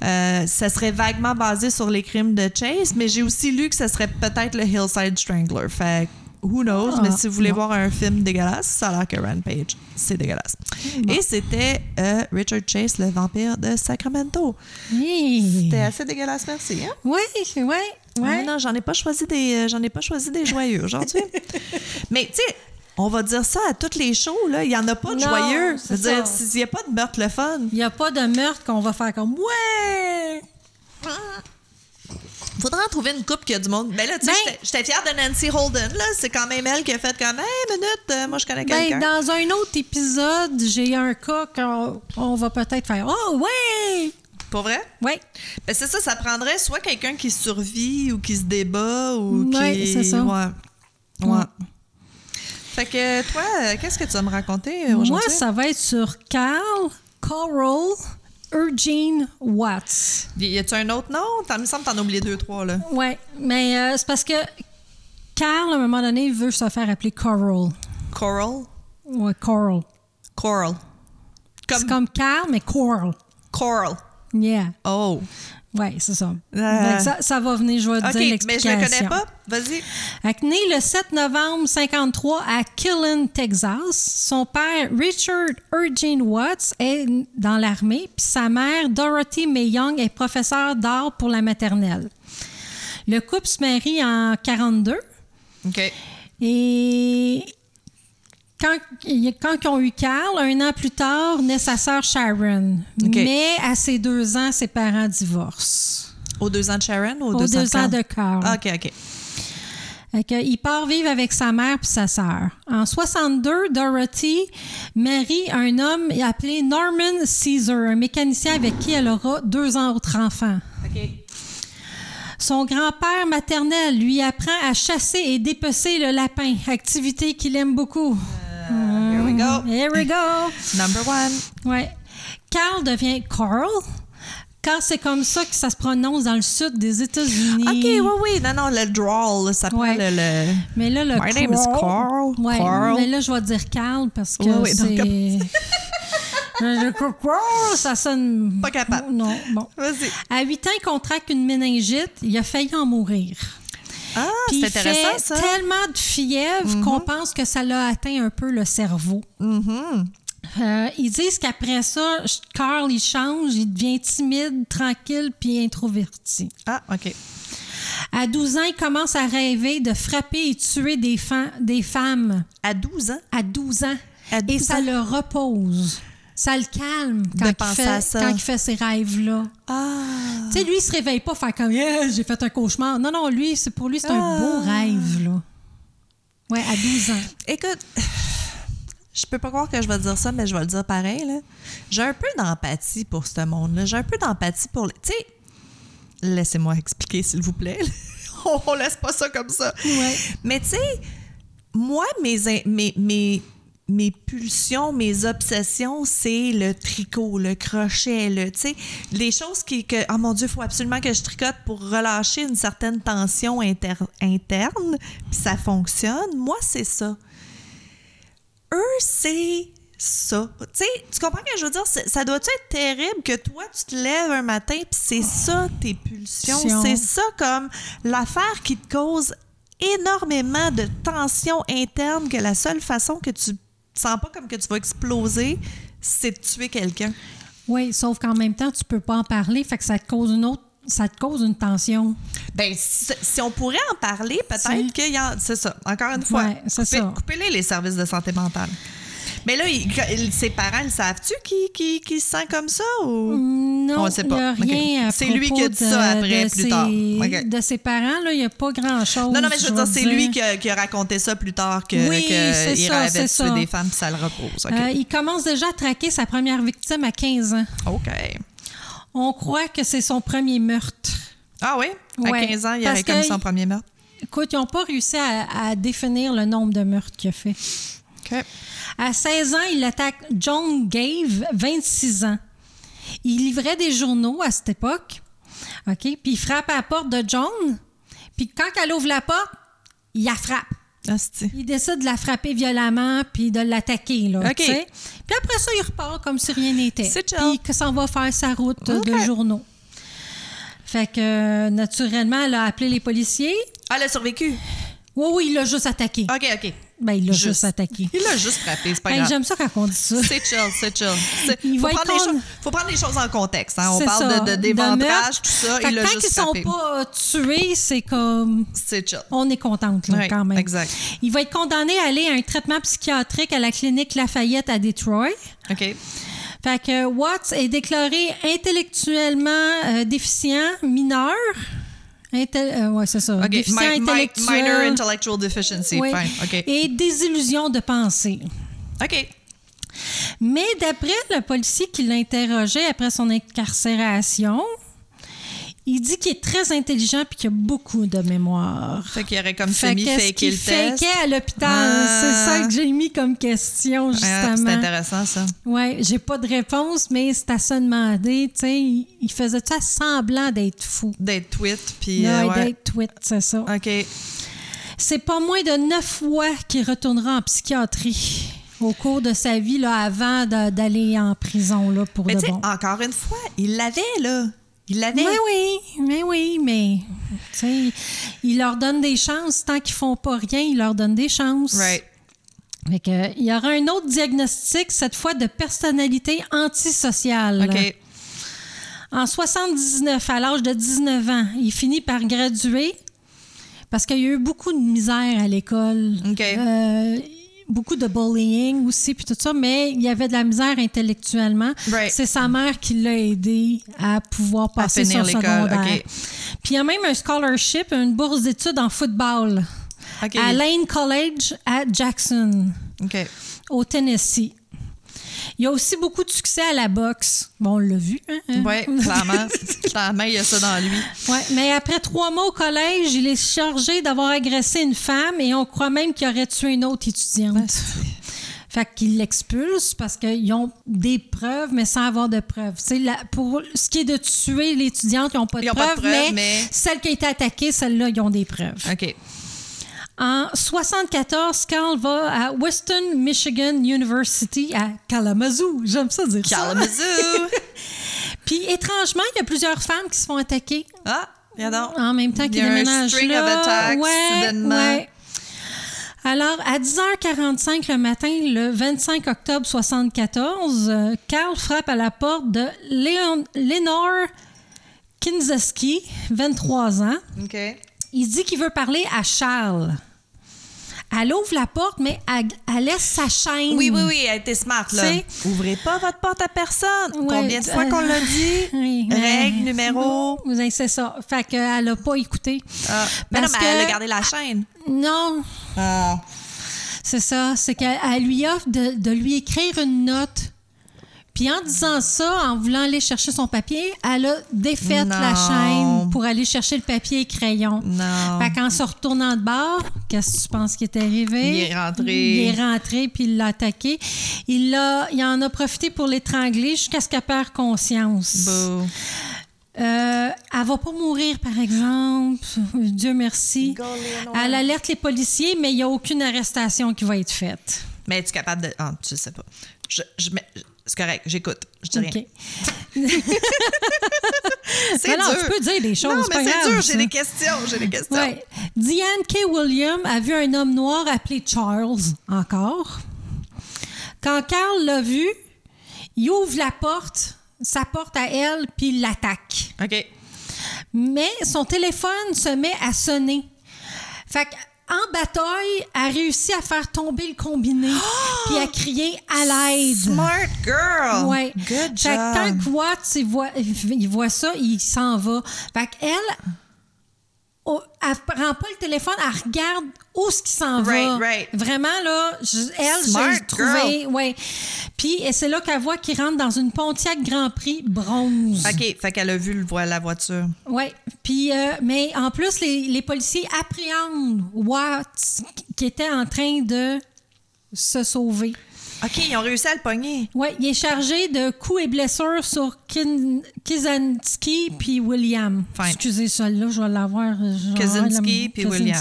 [SPEAKER 1] euh, ça serait vaguement basé sur les crimes de Chase, mais j'ai aussi lu que ça serait peut-être le Hillside Strangler. Fait who knows,
[SPEAKER 2] Ah,
[SPEAKER 1] mais si vous voulez
[SPEAKER 2] non.
[SPEAKER 1] voir un film dégueulasse, ça a l'air que Rampage, c'est dégueulasse.
[SPEAKER 2] Bon.
[SPEAKER 1] Et c'était euh, Richard Chase, le vampire de Sacramento.
[SPEAKER 2] Oui.
[SPEAKER 1] C'était assez dégueulasse, merci. Hein?
[SPEAKER 2] Oui, oui,
[SPEAKER 1] Ah, non, j'en ai pas choisi des, euh, j'en ai pas choisi des joyeux aujourd'hui. *laughs* mais tu sais, on va dire ça à toutes les shows là, il y en a pas de
[SPEAKER 2] Non,
[SPEAKER 1] joyeux.
[SPEAKER 2] c'est
[SPEAKER 1] C'est-à-dire, s'il y a pas de meurtre le fun,
[SPEAKER 2] Il n'y a pas de meurtre qu'on va faire comme Ouais!
[SPEAKER 1] Faudra en trouver une coupe qui a du monde. Ben là, tu sais,
[SPEAKER 2] Ben-
[SPEAKER 1] j'étais- fière de Nancy Holden là, c'est quand même elle qui a fait comme, hey minute, euh, moi je connais quelqu'un.
[SPEAKER 2] Ben, dans un autre épisode, j'ai un cas qu'on on va peut-être faire Oh, ouais!
[SPEAKER 1] Pour vrai?
[SPEAKER 2] Oui.
[SPEAKER 1] Ben c'est ça, ça prendrait soit quelqu'un qui survit ou qui se débat ou
[SPEAKER 2] Ouais,
[SPEAKER 1] qui.
[SPEAKER 2] c'est ça.
[SPEAKER 1] Ouais. Ouais.
[SPEAKER 2] Ouais.
[SPEAKER 1] Fait que toi, euh, qu'est-ce que tu vas me raconter euh,
[SPEAKER 2] Moi,
[SPEAKER 1] aujourd'hui?
[SPEAKER 2] ça va être sur Carl Coral Eugene Watts.
[SPEAKER 1] Y a-tu un autre nom? Il me semble que t'en as oublié deux, trois, là.
[SPEAKER 2] Oui, mais euh, c'est parce que Carl, à un moment donné, veut se faire appeler Coral.
[SPEAKER 1] Coral?
[SPEAKER 2] Ouais, Coral.
[SPEAKER 1] Coral.
[SPEAKER 2] C'est comme Carl, mais Coral.
[SPEAKER 1] Coral.
[SPEAKER 2] Yeah.
[SPEAKER 1] Oh.
[SPEAKER 2] Oui, c'est ça.
[SPEAKER 1] Euh.
[SPEAKER 2] Ça. Ça va venir, je vais te
[SPEAKER 1] OK,
[SPEAKER 2] dire
[SPEAKER 1] mais je
[SPEAKER 2] l'explication.
[SPEAKER 1] le connais pas. Vas-y.
[SPEAKER 2] Née le 7 novembre 53 à Killen, Texas. Son père, Richard Eugene Watts, est dans l'armée, puis sa mère, Dorothy May Young, est professeure d'art pour la maternelle. Le couple se marie en 42
[SPEAKER 1] OK.
[SPEAKER 2] et quand, quand ils ont eu Carl, un an plus tard, naît sa sœur Sharon. Mais à ses deux ans, ses parents divorcent.
[SPEAKER 1] Aux deux ans de Sharon ou aux
[SPEAKER 2] Aux
[SPEAKER 1] deux,
[SPEAKER 2] deux ans de Carl.
[SPEAKER 1] Ah, OK, OK.
[SPEAKER 2] Il part vivre avec sa mère puis sa sœur. En 62, Dorothy marie un homme appelé Norman Caesar, un mécanicien avec qui elle aura deux autres enfants.
[SPEAKER 1] OK.
[SPEAKER 2] Son grand-père maternel lui apprend à chasser et dépecer le lapin, activité qu'il aime beaucoup.
[SPEAKER 1] Here we go.
[SPEAKER 2] Here we go.
[SPEAKER 1] Number one.
[SPEAKER 2] Ouais. Carl devient Carl, car c'est comme ça que ça se prononce dans le sud des États-Unis.
[SPEAKER 1] OK, oui, oui. Non, non, le drawl, ça prend
[SPEAKER 2] Ouais.
[SPEAKER 1] le... le-
[SPEAKER 2] Mais là, le
[SPEAKER 1] My name is Carl.
[SPEAKER 2] Ouais,
[SPEAKER 1] Carl.
[SPEAKER 2] mais là, je vais dire Carl parce que
[SPEAKER 1] Ouais, ouais,
[SPEAKER 2] c'est... *laughs* ça sonne...
[SPEAKER 1] Pas capable.
[SPEAKER 2] Non, bon.
[SPEAKER 1] Vas-y.
[SPEAKER 2] À 8 ans, il contracte une méningite. Il a failli en mourir.
[SPEAKER 1] Ah, c'est
[SPEAKER 2] il
[SPEAKER 1] intéressant,
[SPEAKER 2] fait
[SPEAKER 1] ça.
[SPEAKER 2] tellement de fièvre qu'on pense que ça l'a atteint un peu le cerveau.
[SPEAKER 1] Mhm.
[SPEAKER 2] Euh, ils disent qu'après ça, Carl, il change, il devient timide, tranquille puis introverti.
[SPEAKER 1] Ah, OK.
[SPEAKER 2] À 12 ans, il commence à rêver de frapper et tuer des, des femmes.
[SPEAKER 1] À 12 ans?
[SPEAKER 2] À 12 ans.
[SPEAKER 1] À
[SPEAKER 2] et
[SPEAKER 1] 12
[SPEAKER 2] ça
[SPEAKER 1] ans?
[SPEAKER 2] le repose. Ça le calme quand, il fait,
[SPEAKER 1] ça.
[SPEAKER 2] quand il fait ces rêves-là.
[SPEAKER 1] Ah.
[SPEAKER 2] Tu sais, lui, il se réveille pas faire comme Yeah, j'ai fait un cauchemar. Non, non, lui, c'est pour lui, c'est un
[SPEAKER 1] Ah.
[SPEAKER 2] beau rêve, là. Ouais, à 12 ans.
[SPEAKER 1] Écoute, je peux pas croire que je vais dire ça, mais je vais le dire pareil. là. J'ai un peu d'empathie pour ce monde-là. J'ai un peu d'empathie pour... les- Tu sais, laissez-moi expliquer, s'il vous plaît. *laughs* on, laisse pas ça comme ça.
[SPEAKER 2] Ouais.
[SPEAKER 1] Mais tu sais, moi, mes, mes, mes, mes pulsions, mes obsessions, c'est le tricot, le crochet, le, tu sais, les choses qui, que, oh mon Dieu, il faut absolument que je tricote pour relâcher une certaine tension inter- interne, puis ça fonctionne. Moi, c'est ça. Eux, c'est ça. Tu sais, tu comprends ce que je veux dire? Ça doit être terrible que toi, tu te lèves un matin, puis c'est ça tes pulsions?
[SPEAKER 2] Pulsions.
[SPEAKER 1] C'est ça comme l'affaire qui te cause énormément de tension interne que la seule façon que tu te sens pas comme que tu vas exploser, c'est de tuer quelqu'un.
[SPEAKER 2] Oui, sauf qu'en même temps, tu peux pas en parler, fait que ça te cause une autre. Ça te cause une tension.
[SPEAKER 1] Ben, si, si on pourrait en parler, peut-être qu'il y a. C'est ça. Encore une fois,
[SPEAKER 2] Ouais, c'est
[SPEAKER 1] coupez-
[SPEAKER 2] ça.
[SPEAKER 1] coupez-les les services de santé mentale. Mais là, il- ses parents, ils savent-tu qu'il se sent comme ça ou?
[SPEAKER 2] Non,
[SPEAKER 1] On sait
[SPEAKER 2] n'y a
[SPEAKER 1] pas. C'est lui qui a dit
[SPEAKER 2] de-
[SPEAKER 1] ça après, plus
[SPEAKER 2] ses,
[SPEAKER 1] tard.
[SPEAKER 2] De ses parents, là, il n'y a pas grand-chose.
[SPEAKER 1] Non, non, mais je veux dire, c'est lui qui a, qui a raconté ça plus tard que,
[SPEAKER 2] Oui,
[SPEAKER 1] que il
[SPEAKER 2] ça,
[SPEAKER 1] rêvait de
[SPEAKER 2] c'est
[SPEAKER 1] tuer
[SPEAKER 2] ça.
[SPEAKER 1] des femmes puis ça le repose.
[SPEAKER 2] Euh, il commence déjà à traquer sa première victime à 15 ans.
[SPEAKER 1] OK.
[SPEAKER 2] On croit que c'est son premier meurtre.
[SPEAKER 1] Ah oui? À
[SPEAKER 2] Ouais,
[SPEAKER 1] 15 ans, il commis
[SPEAKER 2] que-
[SPEAKER 1] son premier meurtre?
[SPEAKER 2] Écoute, ils n'ont pas réussi à, à définir le nombre de meurtres qu'il a fait. À 16 ans, il attaque John Gave, 26 ans. Il livrait des journaux à cette époque. OK? Puis il frappe à la porte de John. Puis quand elle ouvre la porte, il la frappe.
[SPEAKER 1] Asti.
[SPEAKER 2] Il décide de la frapper violemment puis de l'attaquer. Là,
[SPEAKER 1] OK.
[SPEAKER 2] tu sais. Puis après ça, il repart comme si rien n'était.
[SPEAKER 1] C'est.
[SPEAKER 2] Puis que s'en va faire sa route de journaux. Fait que, euh, naturellement, elle a appelé les policiers.
[SPEAKER 1] Ah, elle a survécu.
[SPEAKER 2] Oui, oui, il l'a juste attaqué.
[SPEAKER 1] OK, OK.
[SPEAKER 2] Ben, il l'a juste.
[SPEAKER 1] Juste.
[SPEAKER 2] attaqué.
[SPEAKER 1] Il l'a juste frappé, c'est pas
[SPEAKER 2] Hey,
[SPEAKER 1] grave.
[SPEAKER 2] J'aime ça quand on dit ça.
[SPEAKER 1] C'est chill, c'est chill.
[SPEAKER 2] Il
[SPEAKER 1] faut, prendre les faut prendre les choses en contexte. hein. On parle
[SPEAKER 2] ça,
[SPEAKER 1] de, de d'éventrage, tout ça.
[SPEAKER 2] Fait
[SPEAKER 1] Il l'a
[SPEAKER 2] tant
[SPEAKER 1] juste
[SPEAKER 2] qu'ils sont pas tués, c'est comme.
[SPEAKER 1] C'est chill.
[SPEAKER 2] On est contente, là, quand même.
[SPEAKER 1] exact.
[SPEAKER 2] Il va être condamné à aller à un traitement psychiatrique à la clinique Lafayette à Détroit.
[SPEAKER 1] OK.
[SPEAKER 2] Fait que Watts est déclaré intellectuellement euh, déficient, mineur. Intel- euh, ouais, c'est ça.
[SPEAKER 1] OK.
[SPEAKER 2] Déficient
[SPEAKER 1] Mi-
[SPEAKER 2] intellectuel.
[SPEAKER 1] minor intellectual deficiency.
[SPEAKER 2] Oui.
[SPEAKER 1] Fine. OK.
[SPEAKER 2] Et désillusion de pensée.
[SPEAKER 1] OK.
[SPEAKER 2] Mais d'après le policier qui l'a interrogé après son incarcération, il dit qu'il est très intelligent et qu'il a beaucoup de mémoire.
[SPEAKER 1] Fait qu'il aurait comme
[SPEAKER 2] Fait
[SPEAKER 1] semi-faké
[SPEAKER 2] qu'il
[SPEAKER 1] le test.
[SPEAKER 2] à l'hôpital?
[SPEAKER 1] Ah.
[SPEAKER 2] C'est ça que j'ai mis comme question,
[SPEAKER 1] Ah,
[SPEAKER 2] justement.
[SPEAKER 1] c'est intéressant, ça.
[SPEAKER 2] Ouais, j'ai pas de réponse, mais c'est à se demander, tu sais, il, faisait ça semblant d'être fou?
[SPEAKER 1] D'être tweet, puis... Euh, ouais.
[SPEAKER 2] d'être tweet, c'est ça.
[SPEAKER 1] OK.
[SPEAKER 2] C'est pas moins de neuf fois qu'il retournera en psychiatrie au cours de sa vie, là, avant d'aller en prison, là, pour
[SPEAKER 1] Mais
[SPEAKER 2] de bon.
[SPEAKER 1] encore une fois, il l'avait, là. Il l'avait.
[SPEAKER 2] Mais oui, mais oui, mais tu sais, il leur donne des chances. Tant qu'ils font pas rien, il leur donne des chances.
[SPEAKER 1] Right.
[SPEAKER 2] Fait que, il y aura un autre diagnostic, cette fois de personnalité antisociale.
[SPEAKER 1] OK.
[SPEAKER 2] En 79, à l'âge de 19 ans, il finit par graduer parce qu'il y a eu beaucoup de misère à l'école.
[SPEAKER 1] OK.
[SPEAKER 2] Euh, beaucoup de bullying aussi, puis tout ça, mais il y avait de la misère intellectuellement.
[SPEAKER 1] Right.
[SPEAKER 2] C'est sa mère qui l'a aidé à pouvoir
[SPEAKER 1] À
[SPEAKER 2] passer
[SPEAKER 1] finir
[SPEAKER 2] son secondaire. Puis il y a même un scholarship, une bourse d'études en football à Lane College à Jackson, au Tennessee. Il y a aussi beaucoup de succès à la boxe. Bon, on l'a vu. Hein? hein?
[SPEAKER 1] Oui, *laughs* clairement. clairement, il y a ça dans lui.
[SPEAKER 2] Ouais, mais après trois mois au collège, il est chargé d'avoir agressé une femme et on croit même qu'il aurait tué une autre étudiante. Fait qu'il l'expulse parce qu'ils ont des preuves, mais sans avoir de preuves. La- pour ce qui est de tuer l'étudiante, ils n'ont pas,
[SPEAKER 1] pas de
[SPEAKER 2] preuves,
[SPEAKER 1] preuves,
[SPEAKER 2] mais,
[SPEAKER 1] mais-
[SPEAKER 2] celle qui a été attaquée, celle-là, ils ont des preuves.
[SPEAKER 1] OK.
[SPEAKER 2] En 74, Carl va à Western Michigan University à Kalamazoo. J'aime ça dire ça.
[SPEAKER 1] Kalamazoo! *laughs*
[SPEAKER 2] Puis étrangement, il y a plusieurs femmes qui se font attaquer
[SPEAKER 1] ah, donc.
[SPEAKER 2] en même temps
[SPEAKER 1] Il
[SPEAKER 2] qu'il
[SPEAKER 1] y a un
[SPEAKER 2] déménage
[SPEAKER 1] string
[SPEAKER 2] là.
[SPEAKER 1] of attacks,
[SPEAKER 2] ouais,
[SPEAKER 1] soudainement.
[SPEAKER 2] ouais. Alors, à 10h45 le matin, le 25 octobre 74, euh, Carl frappe à la porte de Léon, Lénore Kinzeski, 23 ans.
[SPEAKER 1] OK.
[SPEAKER 2] Il dit qu'il veut parler à Charles. Elle ouvre la porte, mais elle, elle laisse sa chaîne.
[SPEAKER 1] Oui, oui, oui, elle était smart, là.
[SPEAKER 2] Tu sais-
[SPEAKER 1] Ouvrez pas votre porte à personne.
[SPEAKER 2] Ouais,
[SPEAKER 1] Combien de fois
[SPEAKER 2] euh,
[SPEAKER 1] qu'on l'a dit? *laughs*
[SPEAKER 2] Oui,
[SPEAKER 1] Règle,
[SPEAKER 2] ouais.
[SPEAKER 1] numéro.
[SPEAKER 2] Oui, c'est ça. Fait qu'elle n'a pas écouté.
[SPEAKER 1] Ah, mais non,
[SPEAKER 2] Parce
[SPEAKER 1] mais elle a gardé la chaîne.
[SPEAKER 2] Non,
[SPEAKER 1] Ah.
[SPEAKER 2] C'est ça, c'est qu'elle elle lui offre de, de lui écrire une note. Puis en disant ça, en voulant aller chercher son papier, elle a défait
[SPEAKER 1] Non.
[SPEAKER 2] la chaîne pour aller chercher le papier et crayon.
[SPEAKER 1] Non.
[SPEAKER 2] Fait qu'en se retournant de bord, qu'est-ce que tu penses qui est arrivé?
[SPEAKER 1] Il est rentré.
[SPEAKER 2] Il est rentré puis il l'a attaqué. Il, l'a- il en a profité pour l'étrangler jusqu'à ce qu'elle perde conscience. Euh, elle va pas mourir, par exemple. Dieu merci. Elle alerte les policiers, mais il n'y a aucune arrestation qui va être faite.
[SPEAKER 1] Mais es-tu capable de. Ah, je sais pas. Je, je, mets- c'est correct, j'écoute. Je dis rien.
[SPEAKER 2] OK. *laughs*
[SPEAKER 1] C'est
[SPEAKER 2] non,
[SPEAKER 1] dur.
[SPEAKER 2] tu peux dire des choses,
[SPEAKER 1] Non, mais c'est dur, j'ai des questions, j'ai des questions.
[SPEAKER 2] Ouais. Diane K. William a vu un homme noir appelé Charles, encore. Quand Carl l'a vu, il ouvre la porte, sa porte à elle, puis il l'attaque.
[SPEAKER 1] OK.
[SPEAKER 2] Mais son téléphone se met à sonner. Fait qu'en bataille, a réussi à faire tomber le combiné, *gasps* puis à crier à l'aide.
[SPEAKER 1] Smart girl.
[SPEAKER 2] Ouais.
[SPEAKER 1] Good
[SPEAKER 2] Fait que quand
[SPEAKER 1] job.
[SPEAKER 2] que Watts, il voit, il voit ça, il s'en va. Fait qu'elle, oh, elle prend pas le téléphone, elle regarde où ce qui s'en va.
[SPEAKER 1] Right.
[SPEAKER 2] Vraiment, là, je- elle, j'ai trouvé... Ouais. Puis c'est là qu'elle voit qu'il rentre dans une Pontiac Grand Prix bronze.
[SPEAKER 1] OK, fait qu'elle a vu le la voiture.
[SPEAKER 2] Oui. Puis, euh, mais en plus, les, les policiers appréhendent Watts qui était en train de se sauver.
[SPEAKER 1] OK, ils ont réussi à le pogner.
[SPEAKER 2] Oui, il est chargé de coups et blessures sur Kin- Kizanski puis William.
[SPEAKER 1] Fine.
[SPEAKER 2] Excusez celle-là, je vais l'avoir. la-
[SPEAKER 1] puis William.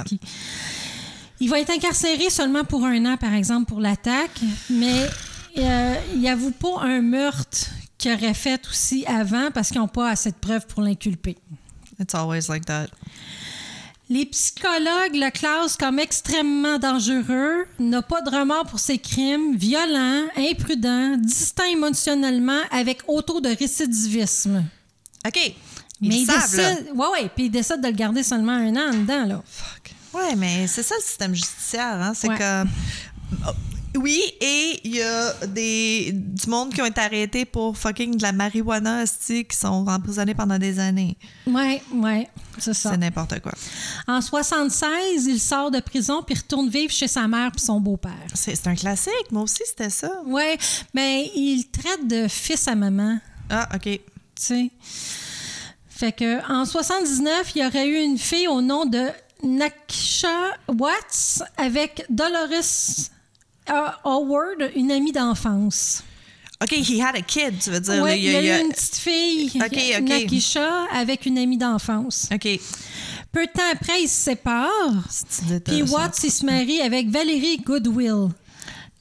[SPEAKER 2] Il va être incarcéré seulement pour un an, par exemple, pour l'attaque, mais euh, il n'avoue pas un meurtre qu'il aurait fait aussi avant parce qu'ils n'ont pas assez de preuves pour l'inculper.
[SPEAKER 1] It's always like that.
[SPEAKER 2] Les psychologues le classent comme extrêmement dangereux, n'a pas de remords pour ses crimes, violent, imprudent, distinct émotionnellement avec auto de récidivisme.
[SPEAKER 1] OK. Ils
[SPEAKER 2] Mais il
[SPEAKER 1] savent, là.
[SPEAKER 2] décide, ouais, ouais, puis il décide de le garder seulement un an dedans, là.
[SPEAKER 1] Fuck. Ouais, mais c'est ça le système judiciaire, hein? C'est
[SPEAKER 2] Ouais.
[SPEAKER 1] comme. Oui, et il y a des, du monde qui ont été arrêtés pour fucking de la marijuana, esti, qui sont emprisonnés pendant des années.
[SPEAKER 2] Ouais, ouais, c'est ça.
[SPEAKER 1] C'est n'importe quoi.
[SPEAKER 2] En 76, il sort de prison puis retourne vivre chez sa mère puis son beau-père.
[SPEAKER 1] C'est c'est un classique. Moi aussi, c'était ça.
[SPEAKER 2] Ouais, mais il traite de fils à maman,
[SPEAKER 1] Ah, OK.
[SPEAKER 2] tu sais. Fait que en 79, il y aurait eu une fille au nom de Nakisha Watts avec Dolores euh, Howard, une amie d'enfance.
[SPEAKER 1] OK, he had a kid, tu veux dire. Là,
[SPEAKER 2] il y a, eu une petite fille,
[SPEAKER 1] Ok, ok.
[SPEAKER 2] Nakisha, avec une amie d'enfance.
[SPEAKER 1] OK.
[SPEAKER 2] Peu de temps après, ils se séparent. Puis. Watts, il se marie avec Valérie Goodwill.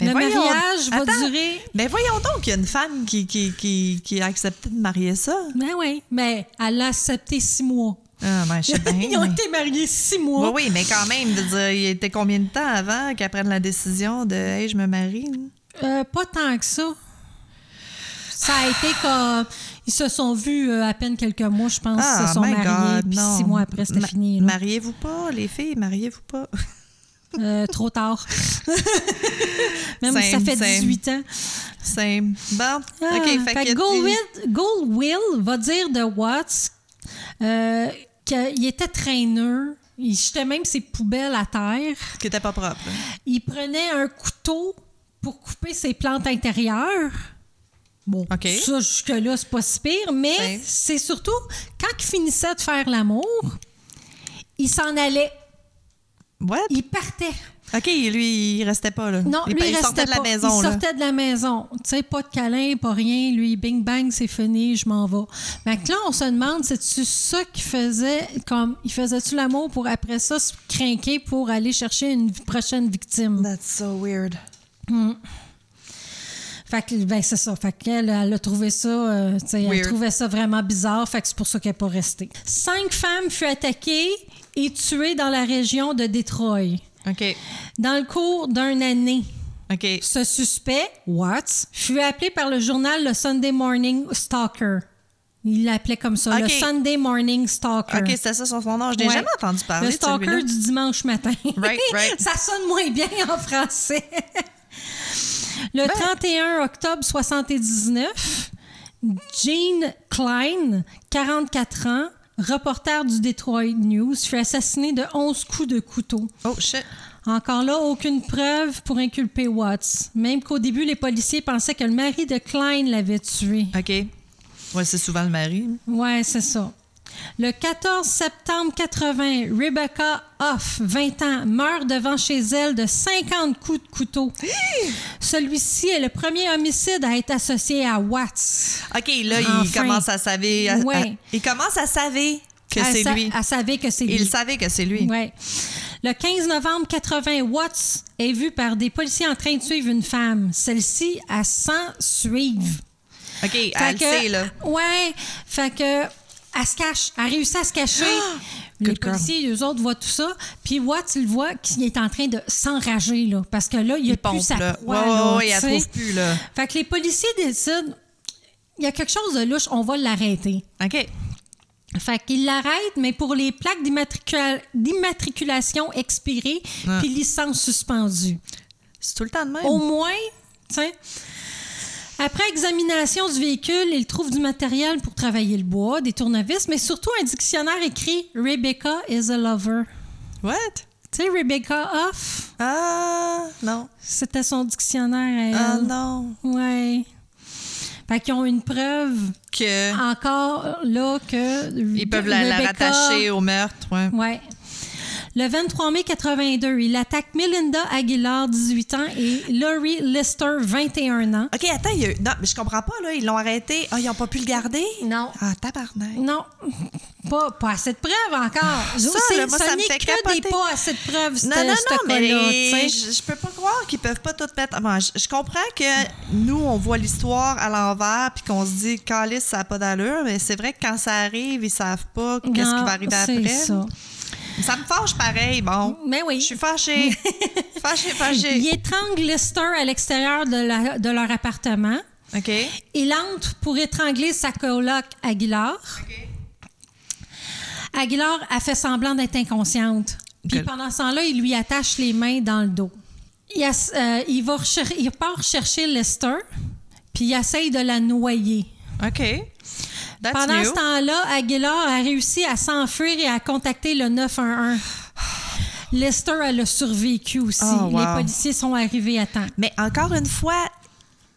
[SPEAKER 2] Le
[SPEAKER 1] voyons-
[SPEAKER 2] mariage va
[SPEAKER 1] Attends.
[SPEAKER 2] durer.
[SPEAKER 1] Ben voyons donc qu'il y a une femme qui, qui, qui, qui a accepté de marier ça.
[SPEAKER 2] Ben oui, mais elle l'a accepté six mois.
[SPEAKER 1] Ah, ben, je sais bien. *laughs*
[SPEAKER 2] Ils ont
[SPEAKER 1] mais-
[SPEAKER 2] été mariés six
[SPEAKER 1] Oui,
[SPEAKER 2] mois.
[SPEAKER 1] oui, mais quand même, dire, il était combien de temps avant qu'elle prenne la décision de Hey, je me marie?
[SPEAKER 2] Euh, pas tant que ça. Ça a été comme. Ils se sont vus euh, à peine quelques mois, je pense. ils se sont
[SPEAKER 1] Ah, my
[SPEAKER 2] mariés.
[SPEAKER 1] God,
[SPEAKER 2] Puis six mois après, c'était
[SPEAKER 1] Ma-
[SPEAKER 2] fini. là.
[SPEAKER 1] Mariez-vous pas, les filles, mariez-vous pas?
[SPEAKER 2] Euh, trop tard. *laughs* Même si ça
[SPEAKER 1] Same,
[SPEAKER 2] fait
[SPEAKER 1] same.
[SPEAKER 2] 18 ans.
[SPEAKER 1] C'est bon.
[SPEAKER 2] Ah,
[SPEAKER 1] OK, fait,
[SPEAKER 2] fait
[SPEAKER 1] que
[SPEAKER 2] Goldwill, Goldwill va dire de Watts euh, qu'il était traîneux. Il jetait même ses poubelles à terre.
[SPEAKER 1] qui était pas propre.
[SPEAKER 2] Il prenait un couteau pour couper ses plantes intérieures. Bon, ça, jusque-là, c'est pas si pire, mais
[SPEAKER 1] Ouais.
[SPEAKER 2] c'est surtout quand il finissait de faire l'amour, il s'en allait,
[SPEAKER 1] What?
[SPEAKER 2] il partait.
[SPEAKER 1] OK, lui, il restait pas, là.
[SPEAKER 2] Non,
[SPEAKER 1] il,
[SPEAKER 2] lui, il,
[SPEAKER 1] sortait de la
[SPEAKER 2] pas.
[SPEAKER 1] maison,
[SPEAKER 2] Il
[SPEAKER 1] là.
[SPEAKER 2] sortait de la maison. Tu sais, pas de câlin, pas rien. Lui, bing bang, c'est fini, je m'en vais. Mais là, on se demande, c'est-tu ça qu'il faisait? Comme, il faisait-tu l'amour pour après ça se craquer pour aller chercher une prochaine victime?
[SPEAKER 1] That's so weird.
[SPEAKER 2] Fait que, ben, c'est ça. Fait qu'elle, elle a trouvé ça, euh, tu sais, elle trouvait ça vraiment bizarre. Fait que c'est pour ça qu'elle n'est pas restée. Cinq femmes furent attaquées et tuées dans la région de Détroit.
[SPEAKER 1] OK.
[SPEAKER 2] Dans le cours d'une année. Ce suspect, Watts, fut appelé par le journal le Sunday Morning Stalker. Il l'appelait comme ça, le. Sunday Morning Stalker.
[SPEAKER 1] OK, c'était ça son nom. Je n'ai
[SPEAKER 2] Ouais.
[SPEAKER 1] jamais entendu parler
[SPEAKER 2] Le stalker du dimanche matin.
[SPEAKER 1] Right, right. *laughs*
[SPEAKER 2] Ça sonne moins bien en français.
[SPEAKER 1] Ben.
[SPEAKER 2] Le 31 octobre 79, Jean Klein, 44 ans, reporter du Detroit News, fut assassiné de 11 coups de couteau.
[SPEAKER 1] Oh, shit.
[SPEAKER 2] Encore là, aucune preuve pour inculper Watts. Même qu'au début, les policiers pensaient que le mari de Klein l'avait tué.
[SPEAKER 1] OK. Ouais, c'est souvent le mari.
[SPEAKER 2] Ouais, c'est ça. Le 14 septembre 80, Rebecca Hoff, 20 ans, meurt devant chez elle de 50 coups de couteau. Celui-ci est le premier homicide à être associé à Watts.
[SPEAKER 1] OK, là, il
[SPEAKER 2] Enfin.
[SPEAKER 1] commence à à-
[SPEAKER 2] Ouais.
[SPEAKER 1] à- il commence à savoir que c'est
[SPEAKER 2] sa-
[SPEAKER 1] lui.
[SPEAKER 2] Savait que c'est lui.
[SPEAKER 1] Il savait que c'est lui.
[SPEAKER 2] Ouais. Le 15 novembre 80, Watts est vu par des policiers en train de suivre une femme. Celle-ci, elle s'en suivre.
[SPEAKER 1] OK,
[SPEAKER 2] Fait
[SPEAKER 1] elle
[SPEAKER 2] que-
[SPEAKER 1] sait, là.
[SPEAKER 2] Ouais, fait que elle se cache, elle réussit à se cacher. Les
[SPEAKER 1] Good girl.
[SPEAKER 2] policiers, eux autres, voient tout ça. Puis Watts, il voit qu'il est en train de s'enrager, là, parce que là, il n'y a
[SPEAKER 1] Il
[SPEAKER 2] plus
[SPEAKER 1] pompe,
[SPEAKER 2] sa
[SPEAKER 1] là.
[SPEAKER 2] proie,
[SPEAKER 1] Ouais,
[SPEAKER 2] là,
[SPEAKER 1] ouais,
[SPEAKER 2] tu sais.
[SPEAKER 1] trouve plus, là.
[SPEAKER 2] Fait que les policiers décident, il y a quelque chose de louche, on va l'arrêter.
[SPEAKER 1] OK.
[SPEAKER 2] Fait qu'ils l'arrêtent, mais pour les plaques d'immatricula- d'immatriculation expirées,
[SPEAKER 1] Ah.
[SPEAKER 2] puis licence suspendue.
[SPEAKER 1] C'est tout le temps de même.
[SPEAKER 2] Au moins, tu sais. Après examination du véhicule, il trouve du matériel pour travailler le bois, des tournevis, mais surtout un dictionnaire écrit Rebecca is a lover.
[SPEAKER 1] What?
[SPEAKER 2] Tu sais, Rebecca Off,
[SPEAKER 1] Ah, non.
[SPEAKER 2] c'était son dictionnaire à
[SPEAKER 1] Ah, non.
[SPEAKER 2] Ouais. Fait qu'ils ont une preuve
[SPEAKER 1] Que.
[SPEAKER 2] encore là que.
[SPEAKER 1] Ils peuvent la, la rattacher au meurtre, ouais.
[SPEAKER 2] Ouais. Le 23 mai 82, il attaque Melinda Aguilar, 18 ans, et Laurie Lister, 21 ans.
[SPEAKER 1] OK, attends, il y a eu- Non, mais je comprends pas, là. Ils l'ont arrêté. Ah, ils n'ont pas pu le garder?
[SPEAKER 2] Non.
[SPEAKER 1] Ah, tabarnak.
[SPEAKER 2] Non, pas, pas assez de preuves encore.
[SPEAKER 1] Ça, là, moi, ça me
[SPEAKER 2] n'est
[SPEAKER 1] fait
[SPEAKER 2] que
[SPEAKER 1] capoter.
[SPEAKER 2] des pas assez de preuves,
[SPEAKER 1] Non, non, non, mais
[SPEAKER 2] sais.
[SPEAKER 1] je, je peux pas croire qu'ils peuvent pas tout mettre. Bon, je, je comprends que nous, on voit l'histoire à l'envers puis qu'on se dit, calice, ça n'a pas d'allure, mais c'est vrai que quand ça arrive, ils savent pas qu'est-ce qui va arriver
[SPEAKER 2] c'est
[SPEAKER 1] après.
[SPEAKER 2] ça.
[SPEAKER 1] Ça me fâche pareil, bon.
[SPEAKER 2] Mais oui.
[SPEAKER 1] Je suis fâchée. *laughs* fâchée, fâchée.
[SPEAKER 2] Il étrangle Lister à l'extérieur de, la- de leur appartement.
[SPEAKER 1] OK.
[SPEAKER 2] Il entre pour étrangler sa coloc Aguilar. Aguilar a fait semblant d'être inconsciente. Puis
[SPEAKER 1] Ok.
[SPEAKER 2] pendant ce temps-là, il lui attache les mains dans le dos. Il, euh, il va recher- il part chercher Lester, puis il essaye de la noyer.
[SPEAKER 1] OK. That's
[SPEAKER 2] Pendant
[SPEAKER 1] new.
[SPEAKER 2] ce temps-là, Aguilar a réussi à s'enfuir et à contacter le 911. *sighs* Lester, elle a survécu aussi.
[SPEAKER 1] Oh, wow.
[SPEAKER 2] Les policiers sont arrivés à temps.
[SPEAKER 1] Mais encore une fois,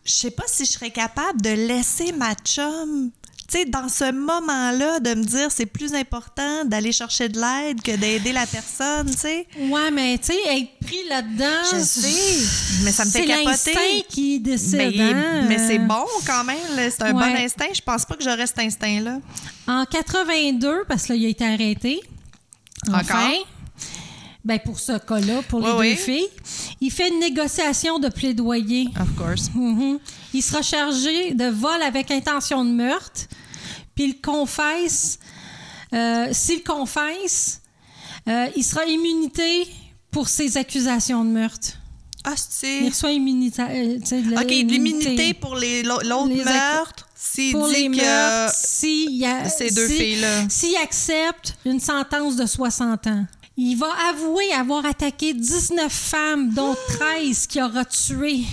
[SPEAKER 1] je sais pas si je serais capable de laisser ma chum, tu sais, dans ce moment-là, de me dire c'est plus important d'aller chercher de l'aide que d'aider la personne, tu sais.
[SPEAKER 2] Ouais, mais tu sais, être pris là-dedans.
[SPEAKER 1] Je sais, mais ça me fait
[SPEAKER 2] C'est
[SPEAKER 1] capoter.
[SPEAKER 2] l'instinct qui décide.
[SPEAKER 1] Mais,
[SPEAKER 2] hein?
[SPEAKER 1] c'est bon quand même, c'est un
[SPEAKER 2] Ouais.
[SPEAKER 1] bon instinct. Je pense pas que j'aurais cet instinct-là.
[SPEAKER 2] En 82, parce que là, il a été arrêté.
[SPEAKER 1] Encore?
[SPEAKER 2] Enfin, ben pour ce cas-là, pour les
[SPEAKER 1] Oui,
[SPEAKER 2] deux
[SPEAKER 1] oui.
[SPEAKER 2] filles, il fait une négociation de plaidoyer.
[SPEAKER 1] Of course.
[SPEAKER 2] Mhm. Il sera chargé de vol avec intention de meurtre, puis il confesse. euh, S'il confesse, euh, il sera immunité pour ses accusations de meurtre.
[SPEAKER 1] Ah,
[SPEAKER 2] Il
[SPEAKER 1] c'est.
[SPEAKER 2] reçoit immunité. euh,
[SPEAKER 1] OK, l'immunité pour l'autre meurtre. S'il
[SPEAKER 2] pour les
[SPEAKER 1] dit
[SPEAKER 2] meurtres, s'il y a-
[SPEAKER 1] ces deux
[SPEAKER 2] si-
[SPEAKER 1] filles-là.
[SPEAKER 2] S'il accepte une sentence de 60 ans, il va avouer avoir attaqué 19 femmes, dont 13 qu'il aura tuées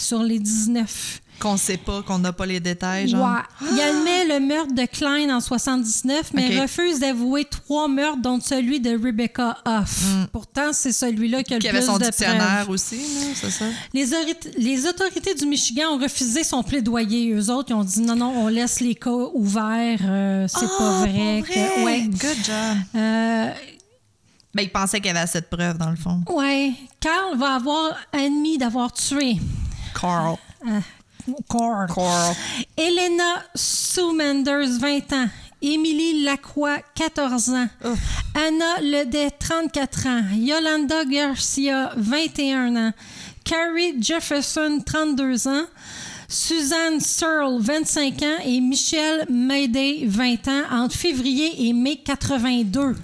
[SPEAKER 2] sur les 19.
[SPEAKER 1] Qu'on sait pas, qu'on n'a pas les détails, genre.
[SPEAKER 2] Ouais. Il admet le meurtre de Klein en 79, mais refuse d'avouer trois meurtres, dont celui de Rebecca Hoff. Pourtant, c'est celui-là qui a
[SPEAKER 1] Mm. Qui
[SPEAKER 2] le
[SPEAKER 1] avait
[SPEAKER 2] plus
[SPEAKER 1] son
[SPEAKER 2] de
[SPEAKER 1] dictionnaire
[SPEAKER 2] preuves.
[SPEAKER 1] aussi, c'est ça?
[SPEAKER 2] Les, autorités du Michigan ont refusé son plaidoyer. Eux autres, ils ont dit non, non, on laisse les cas ouverts. euh, c'est pas
[SPEAKER 1] Ah,
[SPEAKER 2] vrai.
[SPEAKER 1] pour
[SPEAKER 2] que- ouais.
[SPEAKER 1] Good job.
[SPEAKER 2] Euh,
[SPEAKER 1] Ben, il pensait qu'il y avait assez de preuves, dans le fond.
[SPEAKER 2] ouais. Carl va avoir admis d'avoir tué.
[SPEAKER 1] Carl.
[SPEAKER 2] euh, Carl.
[SPEAKER 1] Carl.
[SPEAKER 2] Elena Sue Menders, 20 ans. Émilie Lacroix, 14 ans.
[SPEAKER 1] Ouf.
[SPEAKER 2] Anna Ledet, 34 ans. Yolanda Garcia, 21 ans. Carrie Jefferson, 32 ans. Suzanne Searle, 25 ans. Et Michelle Mayday, 20 ans, entre février et mai 82.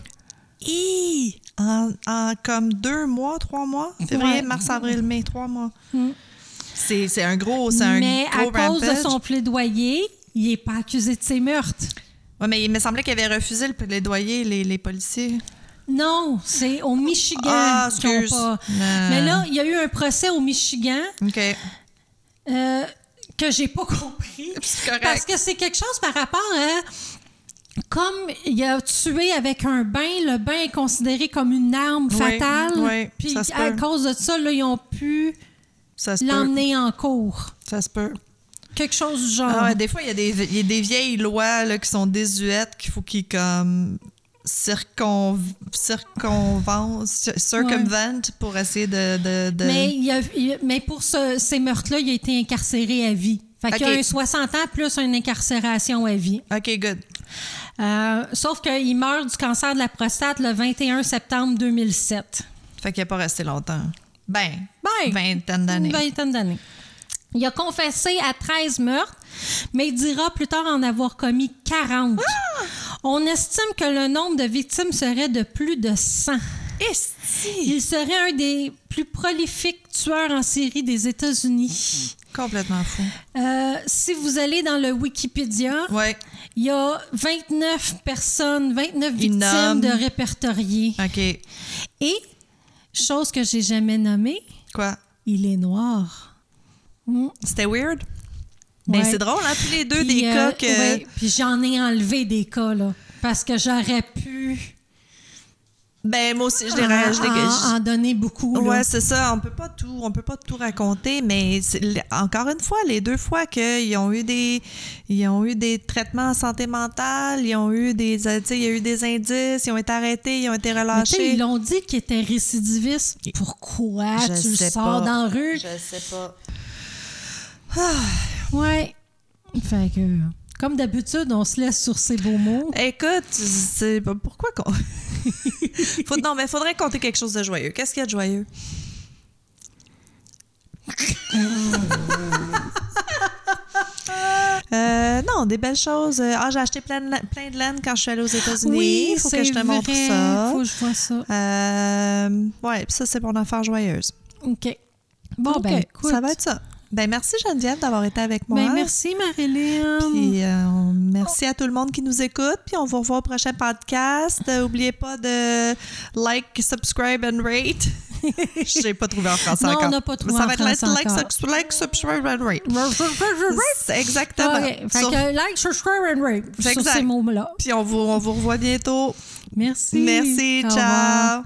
[SPEAKER 1] Hi! En, en comme deux mois, trois mois? Février,
[SPEAKER 2] Ouais.
[SPEAKER 1] mars, avril, mai, trois mois.
[SPEAKER 2] Mm.
[SPEAKER 1] C'est un gros, c'est un
[SPEAKER 2] Mais à cause de son plaidoyer, il n'est pas accusé de ses meurtres.
[SPEAKER 1] Ouais, mais il me semblait qu'il avait refusé le plaidoyer, les, les policiers.
[SPEAKER 2] Non, c'est au Michigan
[SPEAKER 1] Ah,
[SPEAKER 2] qu'ils pas.
[SPEAKER 1] Euh.
[SPEAKER 2] Mais là, il y a eu un procès au Michigan
[SPEAKER 1] OK.
[SPEAKER 2] euh, que j'ai pas *laughs* compris.
[SPEAKER 1] Correct.
[SPEAKER 2] Parce que c'est quelque chose par rapport à. Comme il a tué avec un bain, le bain est considéré comme une arme
[SPEAKER 1] Oui,
[SPEAKER 2] fatale.
[SPEAKER 1] oui,
[SPEAKER 2] Puis à cause de ça, là, ils ont pu. L'emmener en cours.
[SPEAKER 1] Ça se peut.
[SPEAKER 2] Quelque chose du genre.
[SPEAKER 1] Ah ouais, des fois, il y, a des, il y a des vieilles lois là, qui sont désuètes qu'il faut qu'ils comme circon, circonvent, cir- circumvent pour essayer de... de, de-
[SPEAKER 2] Mais, il a- il- mais pour ce- ces meurtres-là, il a été incarcéré à vie. Fait qu'il a un 60 ans plus une incarcération à vie.
[SPEAKER 1] OK, good.
[SPEAKER 2] Euh, sauf qu'il meurt du cancer de la prostate le 21 septembre 2007.
[SPEAKER 1] Fait qu'il n'a pas resté longtemps. Ben,
[SPEAKER 2] Ben,
[SPEAKER 1] vingtaine d'années.
[SPEAKER 2] Vingtaine d'années. Il a confessé à 13 meurtres, mais il dira plus tard en avoir commis 40.
[SPEAKER 1] Ah!
[SPEAKER 2] On estime que le nombre de victimes serait de plus de 100.
[SPEAKER 1] Esti!
[SPEAKER 2] Il serait un des plus prolifiques tueurs en série des États-Unis.
[SPEAKER 1] Complètement fou.
[SPEAKER 2] Euh, si vous allez dans le Wikipédia,
[SPEAKER 1] Ouais.
[SPEAKER 2] il y a 29 personnes, 29
[SPEAKER 1] Il
[SPEAKER 2] victimes de répertoriés.
[SPEAKER 1] OK.
[SPEAKER 2] Et, chose que j'ai jamais nommée,
[SPEAKER 1] Quoi?
[SPEAKER 2] il est noir. Mm.
[SPEAKER 1] C'était weird? Ben,
[SPEAKER 2] Ouais.
[SPEAKER 1] c'est drôle, hein? Tous les deux,
[SPEAKER 2] Puis,
[SPEAKER 1] des
[SPEAKER 2] euh,
[SPEAKER 1] cas que...
[SPEAKER 2] ouais, puis j'en ai enlevé des cas, là. Parce que j'aurais pu
[SPEAKER 1] Ben, moi aussi, je je les-
[SPEAKER 2] en- en donner beaucoup.
[SPEAKER 1] Ouais, c'est ça. On peut pas tout, on peut pas tout raconter, mais encore une fois, les deux fois qu'ils ont eu des, ils ont eu des traitements en santé mentale, ils ont eu des, euh, tu sais, il y a eu des indices, ils ont été arrêtés, ils ont été relâchés.
[SPEAKER 2] ils l'ont dit qu'il était récidiviste. Pourquoi
[SPEAKER 1] Je
[SPEAKER 2] tu le sors
[SPEAKER 1] pas.
[SPEAKER 2] dans la rue?
[SPEAKER 1] Je sais pas.
[SPEAKER 2] Ouais. Fait que, comme d'habitude, on se laisse sur ces beaux mots.
[SPEAKER 1] Écoute, c'est pourquoi qu'on. *laughs* Faut- non, mais faudrait compter quelque chose de joyeux. Qu'est-ce qu'il y a de joyeux? *laughs* Euh, non, des belles choses. Euh, Ah, j'ai acheté plein de, la- plein de laine quand je suis allée aux États-Unis. Il faut que
[SPEAKER 2] c'est
[SPEAKER 1] je te montre
[SPEAKER 2] vrai.
[SPEAKER 1] ça.
[SPEAKER 2] Faut que je vois ça.
[SPEAKER 1] Euh, ouais, puis ça, c'est mon affaire joyeuse.
[SPEAKER 2] OK. Bon, ben, écoute.
[SPEAKER 1] ça va être ça. Ben, merci Geneviève d'avoir été avec moi.
[SPEAKER 2] Ben, merci, Marilyn.
[SPEAKER 1] Puis euh, merci à tout le monde qui nous écoute. Puis on vous revoit au prochain podcast. Euh, Oubliez pas de like, subscribe and rate. Je n'ai pas trouvé en français
[SPEAKER 2] Non,
[SPEAKER 1] encore.
[SPEAKER 2] on n'a pas trouvé
[SPEAKER 1] Ça
[SPEAKER 2] en
[SPEAKER 1] va être like, like, subscribe and rate. *laughs* Exactement.
[SPEAKER 2] OK. Fait
[SPEAKER 1] Sur-
[SPEAKER 2] que like, subscribe and rate sur
[SPEAKER 1] Exact.
[SPEAKER 2] ces mots-là.
[SPEAKER 1] Puis on vous, on vous revoit bientôt.
[SPEAKER 2] Merci.
[SPEAKER 1] Merci.
[SPEAKER 2] Au
[SPEAKER 1] ciao.
[SPEAKER 2] revoir.